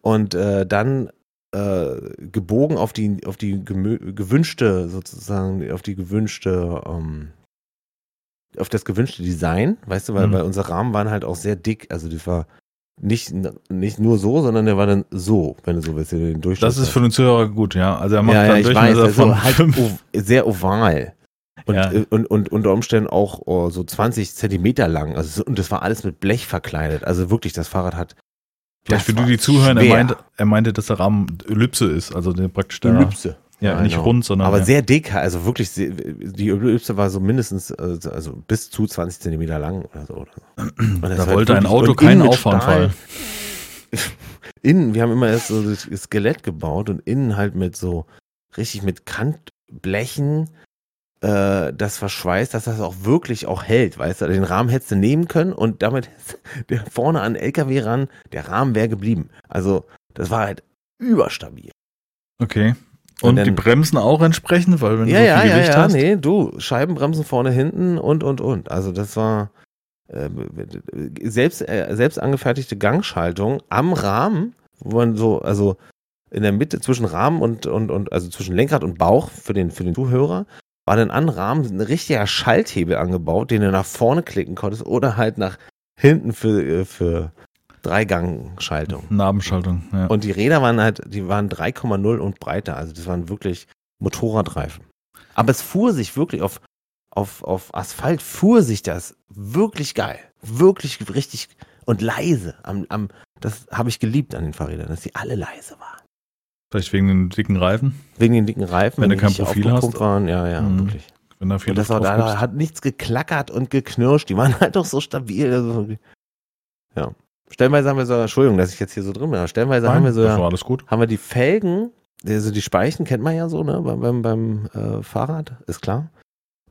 Und äh, dann äh, gebogen auf die, auf die gewünschte, sozusagen, auf die gewünschte, ähm, auf das gewünschte Design, weißt du, weil, Mhm. weil unsere Rahmen waren halt auch sehr dick, also das war nicht, nicht nur so, sondern der war dann so, wenn du so willst, den Durchschnitt. Das ist für den Zuhörer gut, ja. Also er macht ja, ja, dann ich weiß, Durchmesser also von halt fünf. sehr oval. Und, Ja. äh, und, und unter Umständen auch oh, so 20 Zentimeter lang. Also, so- und das war alles mit Blech verkleidet. Also wirklich, das Fahrrad hat. Vielleicht für die, die zuhören, er meinte, er meinte, dass der Rahmen Ellipse ist, also der praktisch der, Ellipse. ja, nicht Genau. rund, sondern Aber ja. sehr dick, also wirklich, sehr, die Ellipse war so mindestens, äh, also bis zu 20 Zentimeter lang oder so. Oder da wollte ein Auto keinen Auffahrunfall. Innen, wir haben immer erst so das Skelett gebaut und innen halt mit so, richtig mit Kantblechen, äh, das verschweißt, dass das auch wirklich auch hält, weißt du, den Rahmen hättest du nehmen können und damit der vorne an den LKW ran, der Rahmen wäre geblieben. Also, das war halt überstabil. Okay. Und Und, dann- die Bremsen auch entsprechend, weil wenn ja, du so ja, viel ja, Gewicht ja, hast. nee, du, Scheibenbremsen vorne, hinten und, und, und. Also das war äh, selbst, äh, selbst angefertigte Gangschaltung am Rahmen, wo man so, also in der Mitte zwischen Rahmen und, und, und also zwischen Lenkrad und Bauch für den, für den Zuhörer, war dann an Rahmen ein richtiger Schalthebel angebaut, den du nach vorne klicken konntest oder halt nach hinten für, äh, für Dreigangschaltung. Nabenschaltung, ja. Und die Räder waren halt, die waren 3,0 und breiter. Also das waren wirklich Motorradreifen. Aber es fuhr sich wirklich auf, auf, auf Asphalt fuhr sich das wirklich geil. Wirklich richtig und leise. Am, am, das habe ich geliebt an den Fahrrädern, dass sie alle leise waren. Vielleicht wegen den dicken Reifen, Wegen den dicken Reifen. Wenn du kein Profil hast. Waren. Ja, ja, Mhm. wirklich. wenn da viel Und das war, da, hat nichts geklackert und geknirscht. Die waren halt doch so stabil. Also, ja. Stellenweise haben wir sogar, Entschuldigung, dass ich jetzt hier so drin bin, aber stellenweise haben wir Nein, so, das war alles gut. haben wir die Felgen, also die Speichen kennt man ja so, ne, beim, beim, beim äh, Fahrrad, ist klar.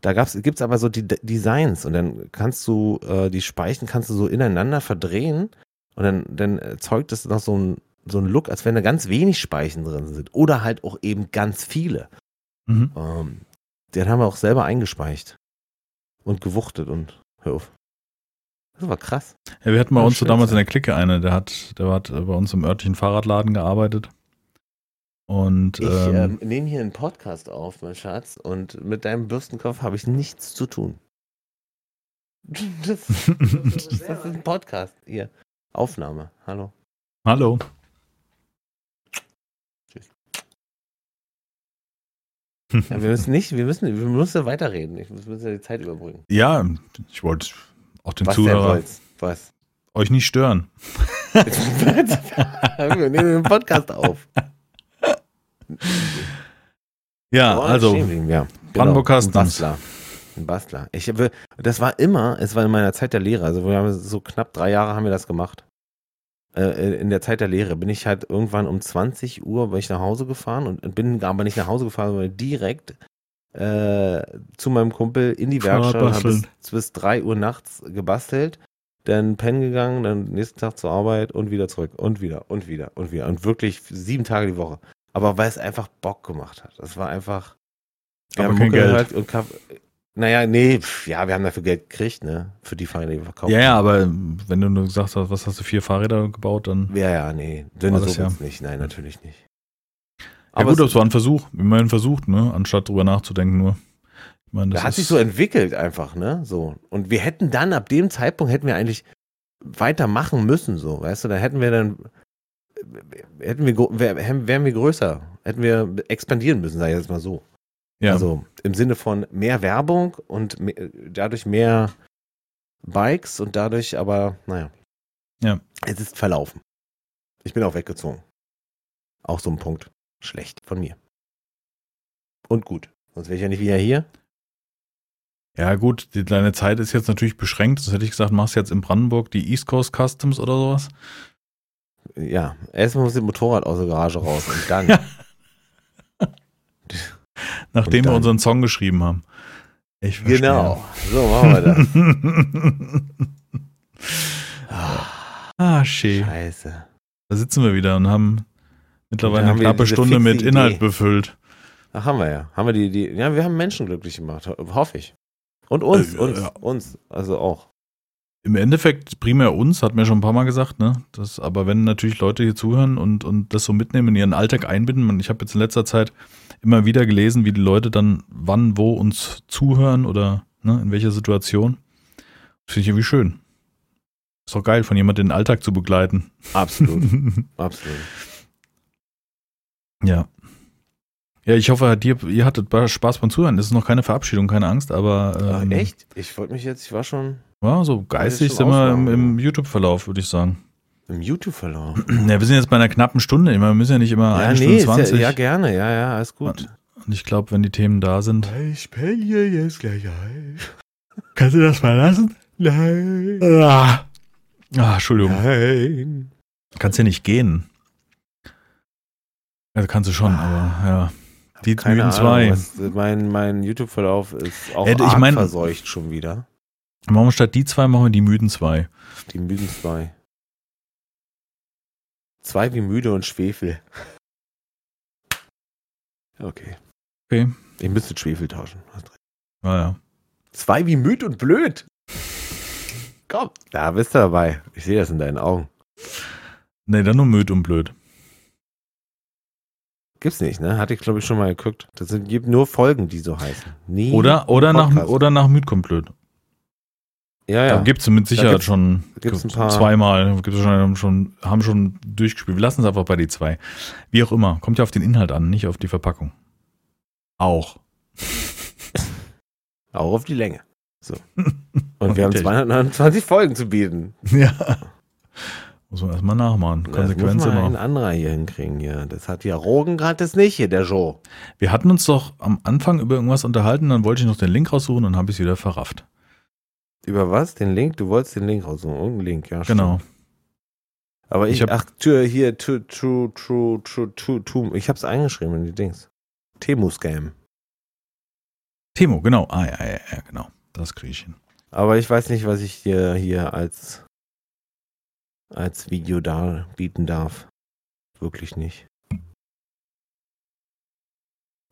Da gab's, gibt's aber so die D- Designs und dann kannst du äh, die Speichen kannst du so ineinander verdrehen und dann, dann erzeugt es noch so ein, so ein Look, als wenn da ganz wenig Speichen drin sind. Oder halt auch eben ganz viele. Mhm. Ähm, den haben wir auch selber eingespeicht. Und gewuchtet und hör auf. Das war krass. Ja, wir hatten bei uns so damals in ja. der Clique eine, der hat, der hat äh, bei uns im örtlichen Fahrradladen gearbeitet. Und Ich ähm, ähm, nehme hier einen Podcast auf, mein Schatz, und mit deinem Bürstenkopf habe ich nichts zu tun. Das, das ist ein Podcast. Hier. Aufnahme. Hallo. hallo. Ja, wir müssen nicht, wir müssen, wir müssen weiterreden. Ich muss müssen ja die Zeit überbrücken. Ja, ich wollte auch den Was Zuhörer? Was? euch nicht stören. wir nehmen den Podcast auf. Ja, Oh, also ja. Brandenburg Ein Customs. Bastler. Ein Bastler. Ich das war immer, es war in meiner Zeit der Lehre, also wir haben so knapp drei Jahre haben wir das gemacht. Äh, in der Zeit der Lehre bin ich halt irgendwann um 20 Uhr bin ich nach Hause gefahren und bin aber nicht nach Hause gefahren, sondern direkt äh, zu meinem Kumpel in die Werkstatt und habe bis, bis 3 Uhr nachts gebastelt, dann pennen gegangen, dann nächsten Tag zur Arbeit und wieder zurück und wieder und wieder und wieder und wirklich sieben Tage die Woche. Aber weil es einfach Bock gemacht hat. Das war einfach. Aber haben kein Mucke Geld. gehört Und naja, nee, pf, ja, wir haben dafür Geld gekriegt, ne? Für die Fahrräder, die wir verkauft Ja, ja, aber wenn du nur gesagt hast, was hast du vier Fahrräder gebaut, dann. Ja, ja, nee. Dünne so ja. nicht. Nein, natürlich nicht. Ja gut, das war ein Versuch. Immerhin versucht, ne? Anstatt drüber nachzudenken nur. Ich meine, das Der hat sich so entwickelt einfach, ne? So. Und wir hätten dann, ab dem Zeitpunkt hätten wir eigentlich weitermachen müssen, so, weißt du, da hätten wir dann, hätten wir, wären wir größer, hätten wir expandieren müssen, sag ich jetzt mal so. Ja. Also im Sinne von mehr Werbung und me- dadurch mehr Bikes und dadurch aber, naja. Ja. Es ist verlaufen. Ich bin auch weggezogen. Auch so ein Punkt. Schlecht von mir. Und gut. Sonst wäre ich ja nicht wieder hier. ja, gut, die, deine Zeit ist jetzt natürlich beschränkt. Das hätte ich gesagt, machst jetzt in Brandenburg die East Coast Customs oder sowas. Ja, erstmal muss das Motorrad aus der Garage raus und dann. Ja. Nachdem Und wir unseren Song geschrieben haben. Ich verstehe. genau. So machen wir das. ah, schön. Scheiße. Da sitzen wir wieder und haben mittlerweile Da haben eine knappe Stunde mit Inhalt Idee. befüllt. Ach, haben wir ja. Haben wir die, die, ja, wir haben Menschen glücklich gemacht, ho- hoffe ich. Und uns, Äh, uns, ja. uns, also auch. Im Endeffekt primär uns, hat mir schon ein paar Mal gesagt, ne? Das, aber wenn natürlich Leute hier zuhören und, und das so mitnehmen, in ihren Alltag einbinden, man- ich habe jetzt in letzter Zeit immer wieder gelesen, wie die Leute dann wann, wo uns zuhören oder ne, in welcher Situation. Das finde ich irgendwie schön. Ist doch geil, von jemandem den Alltag zu begleiten. Absolut, absolut. ja. Ja, ich hoffe, dir, ihr hattet Spaß beim Zuhören. Es ist noch keine Verabschiedung, keine Angst, aber Ach, ähm, echt? Ich wollte mich jetzt, ich war schon Ja, so geistig sind wir im, im YouTube-Verlauf, würde ich sagen. Im YouTube-Verlauf. Ja, wir sind jetzt bei einer knappen Stunde. Wir müssen ja nicht immer Ja, eine nee, Stunde ist ja, 20. ja, gerne, ja, ja, alles gut. Und ich glaube, wenn die Themen da sind. Ich pelle jetzt gleich ein. Kannst du das mal lassen? Nein. Ah, ah Entschuldigung. Nein. Kannst ja nicht gehen. Also kannst du schon, aber ja. Die Keine zwei. mein mein YouTube-Verlauf ist auch Äh, ich mein- verseucht schon wieder. Machen wir statt die zwei, machen wir die müden zwei. Die müden zwei. Zwei wie müde und Schwefel. Okay. Okay. Ich müsste Schwefel tauschen. Naja. Zwei wie müd und blöd. Komm, da bist du dabei. Ich sehe das in deinen Augen. Nee, dann nur müd und blöd. Gibt's nicht, ne? Hatte ich, glaube ich, schon mal geguckt. Das sind, gibt nur Folgen, die so heißen. Nie Oder, oder, nach, oder nach müd kommt blöd. Ja, Da ja. gibt es mit Sicherheit schon gibt's zweimal. Gibt's schon, schon, haben schon durchgespielt. Wir lassen es einfach bei die zwei. Wie auch immer. Kommt ja auf den Inhalt an, nicht auf die Verpackung. Auch. Auch auf die Länge. So. Und wir haben die Technik. 229 Folgen zu bieten. Ja. Muss man erstmal nachmachen. Konsequenz immer. anderer hier hinkriegen hier. Das hat ja Rogen gerade das nicht hier, der Joe. Wir hatten uns doch am Anfang über irgendwas unterhalten, dann wollte ich noch den Link raussuchen und habe ich es wieder verrafft. Über was? Den Link? Du wolltest den Link raussuchen. Irgendeinen Link, ja. stimmt. Genau. Aber ich, Ich hab- ach, tür, hier, true, true, true, true, true, true. Ich hab's eingeschrieben in die Dings. Temu-Scam. Timo, genau. Ah, ja, ja, ja, genau. Das kriege ich hin. Aber ich weiß nicht, was ich dir hier als, als Video darbieten darf. Wirklich nicht.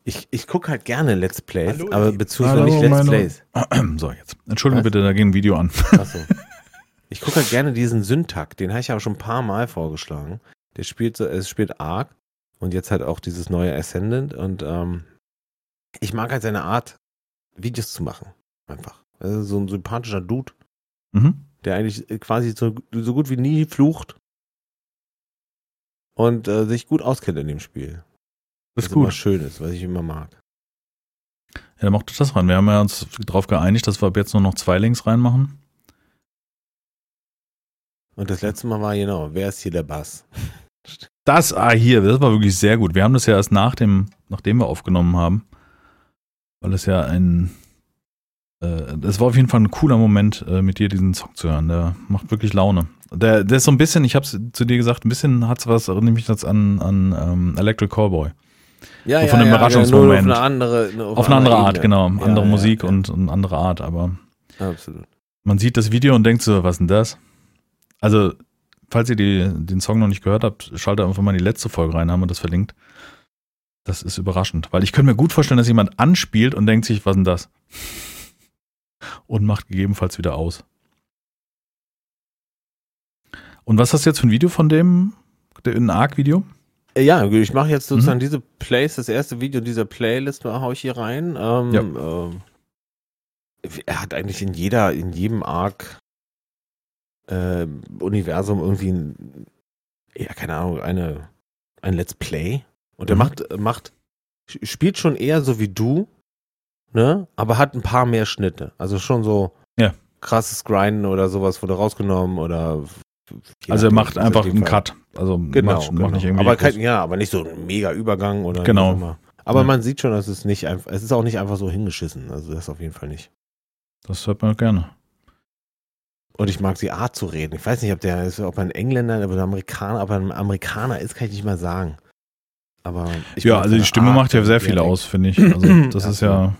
Ich, ich gucke halt gerne Let's Plays, Hallo, aber beziehungsweise Hallo, nicht Let's meine- Plays. So, jetzt. Entschuldigung Was? bitte, da geht ein Video an. Achso. Ich gucke halt gerne diesen Syntak, den habe ich aber schon ein paar Mal vorgeschlagen. Der spielt so, es spielt Ark und jetzt halt auch dieses neue Ascendant und ähm, ich mag halt seine Art, Videos zu machen. Einfach. Also so ein sympathischer Dude, Mhm. der eigentlich quasi so, so gut wie nie flucht und äh, sich gut auskennt in dem Spiel. Das Was ist immer gut. schön ist, was ich immer mag. Ja, dann macht das rein. Wir haben ja uns darauf geeinigt, dass wir ab jetzt nur noch zwei Links reinmachen. Und das letzte Mal war genau, wer ist hier der Bass? Das, ah, hier, das war wirklich sehr gut. Wir haben das ja erst nach dem, nachdem wir aufgenommen haben. Weil es ja ein, äh, das war auf jeden Fall ein cooler Moment, äh, mit dir diesen Song zu hören. Der macht wirklich Laune. Der, der ist so ein bisschen, ich hab's zu dir gesagt, ein bisschen hat's was, erinnert mich das an, an ähm, Electric Callboy. Ja, So von dem Überraschungsmoment. Nur auf eine andere, Auf eine andere einer Art, genau. Ja, Andere ja, Musik ja. Und, und andere Art, aber Absolut. man sieht das Video und denkt so, was denn das? Also, falls ihr die, den Song noch nicht gehört habt, schaltet einfach mal in die letzte Folge rein, haben wir das verlinkt. Das ist überraschend, weil ich könnte mir gut vorstellen, dass jemand anspielt und denkt sich, was denn das? Und macht gegebenenfalls wieder aus. Und was hast du jetzt für ein Video von dem, ein Arc-Video? Ja, ich mache jetzt Mhm. sozusagen diese Plays, das erste Video dieser Playlist hau ich hier rein. Ähm, Ja. ähm, er hat eigentlich in jeder, in jedem Arc äh, Universum irgendwie ein, ja, keine Ahnung, eine, ein Let's Play. Und er Mhm. macht, macht, spielt schon eher so wie du, ne? Aber hat ein paar mehr Schnitte. Also schon so Ja. krasses Grinden oder sowas wurde rausgenommen oder Also er macht einfach einen Fall- Cut. Also Genau, macht, genau. macht nicht irgendwie aber kein, ja, aber nicht so ein mega Übergang oder Genau. Aber Ja. man sieht schon, dass es nicht einfach, es ist auch nicht einfach so hingeschissen. Also das auf jeden Fall nicht. Das hört man gerne. Und ich mag die Art zu reden. Ich weiß nicht, ob der ist, ob er ein Engländer oder ein Amerikaner, ob er ein Amerikaner ist, kann ich nicht mal sagen. Aber ja, also die Stimme Art, macht ja sehr viel aus, finde ich. Also das ist ja.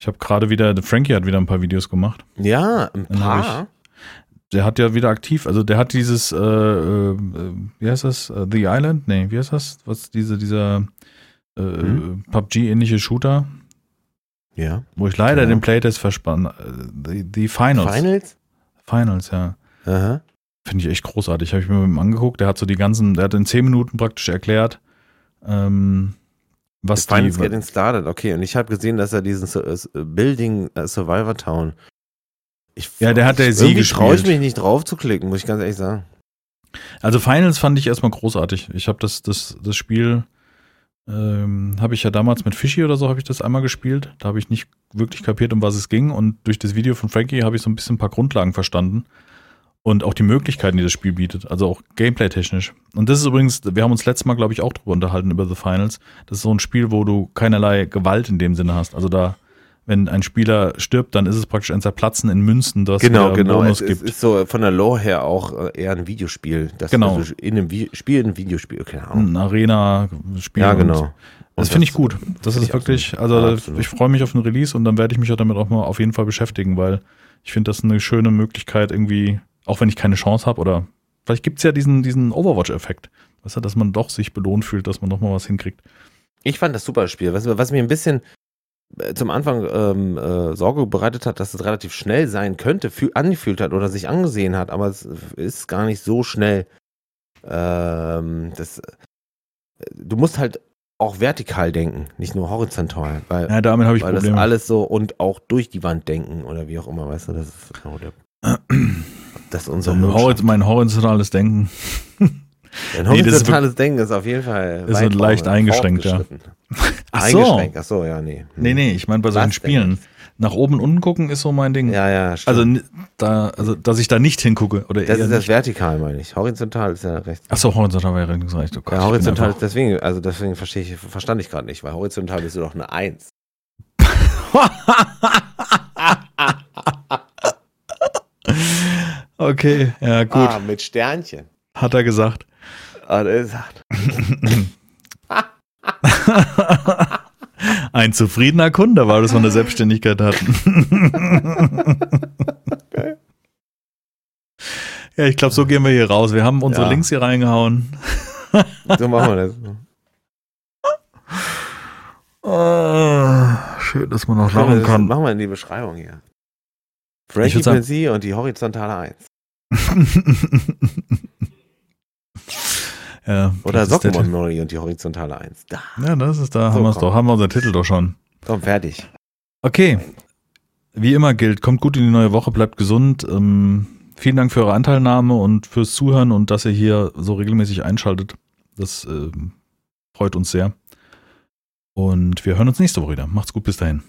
Ich habe gerade wieder, der Frankie hat wieder ein paar Videos gemacht. Ja, ein paar. Der hat ja wieder aktiv, also der hat dieses, äh, äh, wie heißt das? Äh, The Island? Nee, wie heißt das? Was diese, dieser äh, Hm? PUBG-ähnliche Shooter, Ja. wo ich leider Genau. den Playtest verspann. äh, Die, die Finals. Finals? Finals, ja. Aha. Finde ich echt großartig. Habe ich mir mit ihm angeguckt. Der hat so die ganzen, der hat in zehn Minuten praktisch erklärt, ähm, was The Finals die. Getting Started, okay. Und ich habe gesehen, dass er diesen äh, Building Survivor Town. Ich, Ja, der hat der ich, sie irgendwie traue ich gespielt. mich nicht drauf zu klicken, muss ich ganz ehrlich sagen. Also Finals fand ich erstmal großartig. Ich habe das, das, das Spiel, ähm, habe ich ja damals mit Fishy oder so, habe ich das einmal gespielt. Da habe ich nicht wirklich kapiert, um was es ging. Und durch das Video von Frankie habe ich so ein bisschen ein paar Grundlagen verstanden. Und auch die Möglichkeiten, die das Spiel bietet. Also auch gameplay-technisch. Und das ist übrigens, wir haben uns letztes Mal, glaube ich, auch drüber unterhalten, über The Finals. Das ist so ein Spiel, wo du keinerlei Gewalt in dem Sinne hast. Also da, wenn ein Spieler stirbt, dann ist es praktisch ein Zerplatzen in Münzen, das Genau, genau. Bonus Es, es gibt. ist so von der Lore her auch äh, eher ein Videospiel. Das Genau. Also in einem Vi Spiel ein Videospiel, keine Ahnung. ein Arena-Spiel. Ja, und- genau. Das Und finde ich gut. Das ist ich wirklich, also absolut. ich freue mich auf den Release und dann werde ich mich auch damit auch mal auf jeden Fall beschäftigen, weil ich finde das eine schöne Möglichkeit irgendwie, auch wenn ich keine Chance habe oder vielleicht gibt es ja diesen, diesen Overwatch-Effekt. Weißt du, dass man doch sich belohnt fühlt, dass man doch mal was hinkriegt. Ich fand das super das Spiel. Was, was mir ein bisschen zum Anfang ähm, äh, Sorge bereitet hat, dass es relativ schnell sein könnte, fühl, angefühlt hat oder sich angesehen hat, aber es ist gar nicht so schnell. Ähm, das, äh, du musst halt auch vertikal denken, nicht nur horizontal, weil, Ja, damit habe ich weil das Probleme. alles so und auch durch die Wand denken oder wie auch immer, weißt du, das ist genau der, das ist unser Horiz mein horizontales Denken. Ein Nee, das horizontales Denken ist auf jeden Fall Ist weit leicht eingeschränkt, ja. Ach so. Eingeschränkt, ach so, ja, nee. Nee, nee, ich meine bei solchen Was denn? Spielen. Nach oben und unten gucken ist so mein Ding. Ja, ja, stimmt. also, da, also, dass ich da nicht hingucke. Oder das ist das nicht. vertikal, meine ich. Horizontal ist ja rechts. Ach so, horizontal wäre linksrecht. Oh Gott, Ja, horizontal ist deswegen, also deswegen verstehe ich, verstand ich gerade nicht, weil horizontal bist du doch eine Eins. okay, ja, gut. Ah, mit Sternchen. Hat er gesagt. Ah, ist, Ein zufriedener Kunde war das von der Selbstständigkeit hatten. ja, ich glaube, so gehen wir hier raus. Wir haben unsere Ja. Links hier reingehauen. So machen wir das. Ah, schön, dass man noch lachen Das kann. Machen wir in die Beschreibung hier. Frankie Pensi und die horizontale 1. ja, Oder das ist der Sockenmon und die horizontale 1. Da. Ja, das ist da, So, haben wir es doch, haben wir unseren Titel doch schon. Komm, fertig. Okay. Wie immer gilt, kommt gut in die neue Woche, bleibt gesund. Ähm, vielen Dank für eure Anteilnahme und fürs Zuhören und dass ihr hier so regelmäßig einschaltet. Das ähm, freut uns sehr. Und wir hören uns nächste Woche wieder. Macht's gut, bis dahin.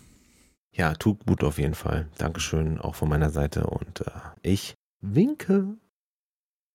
Ja, tut gut auf jeden Fall. Dankeschön auch von meiner Seite und äh, ich winke.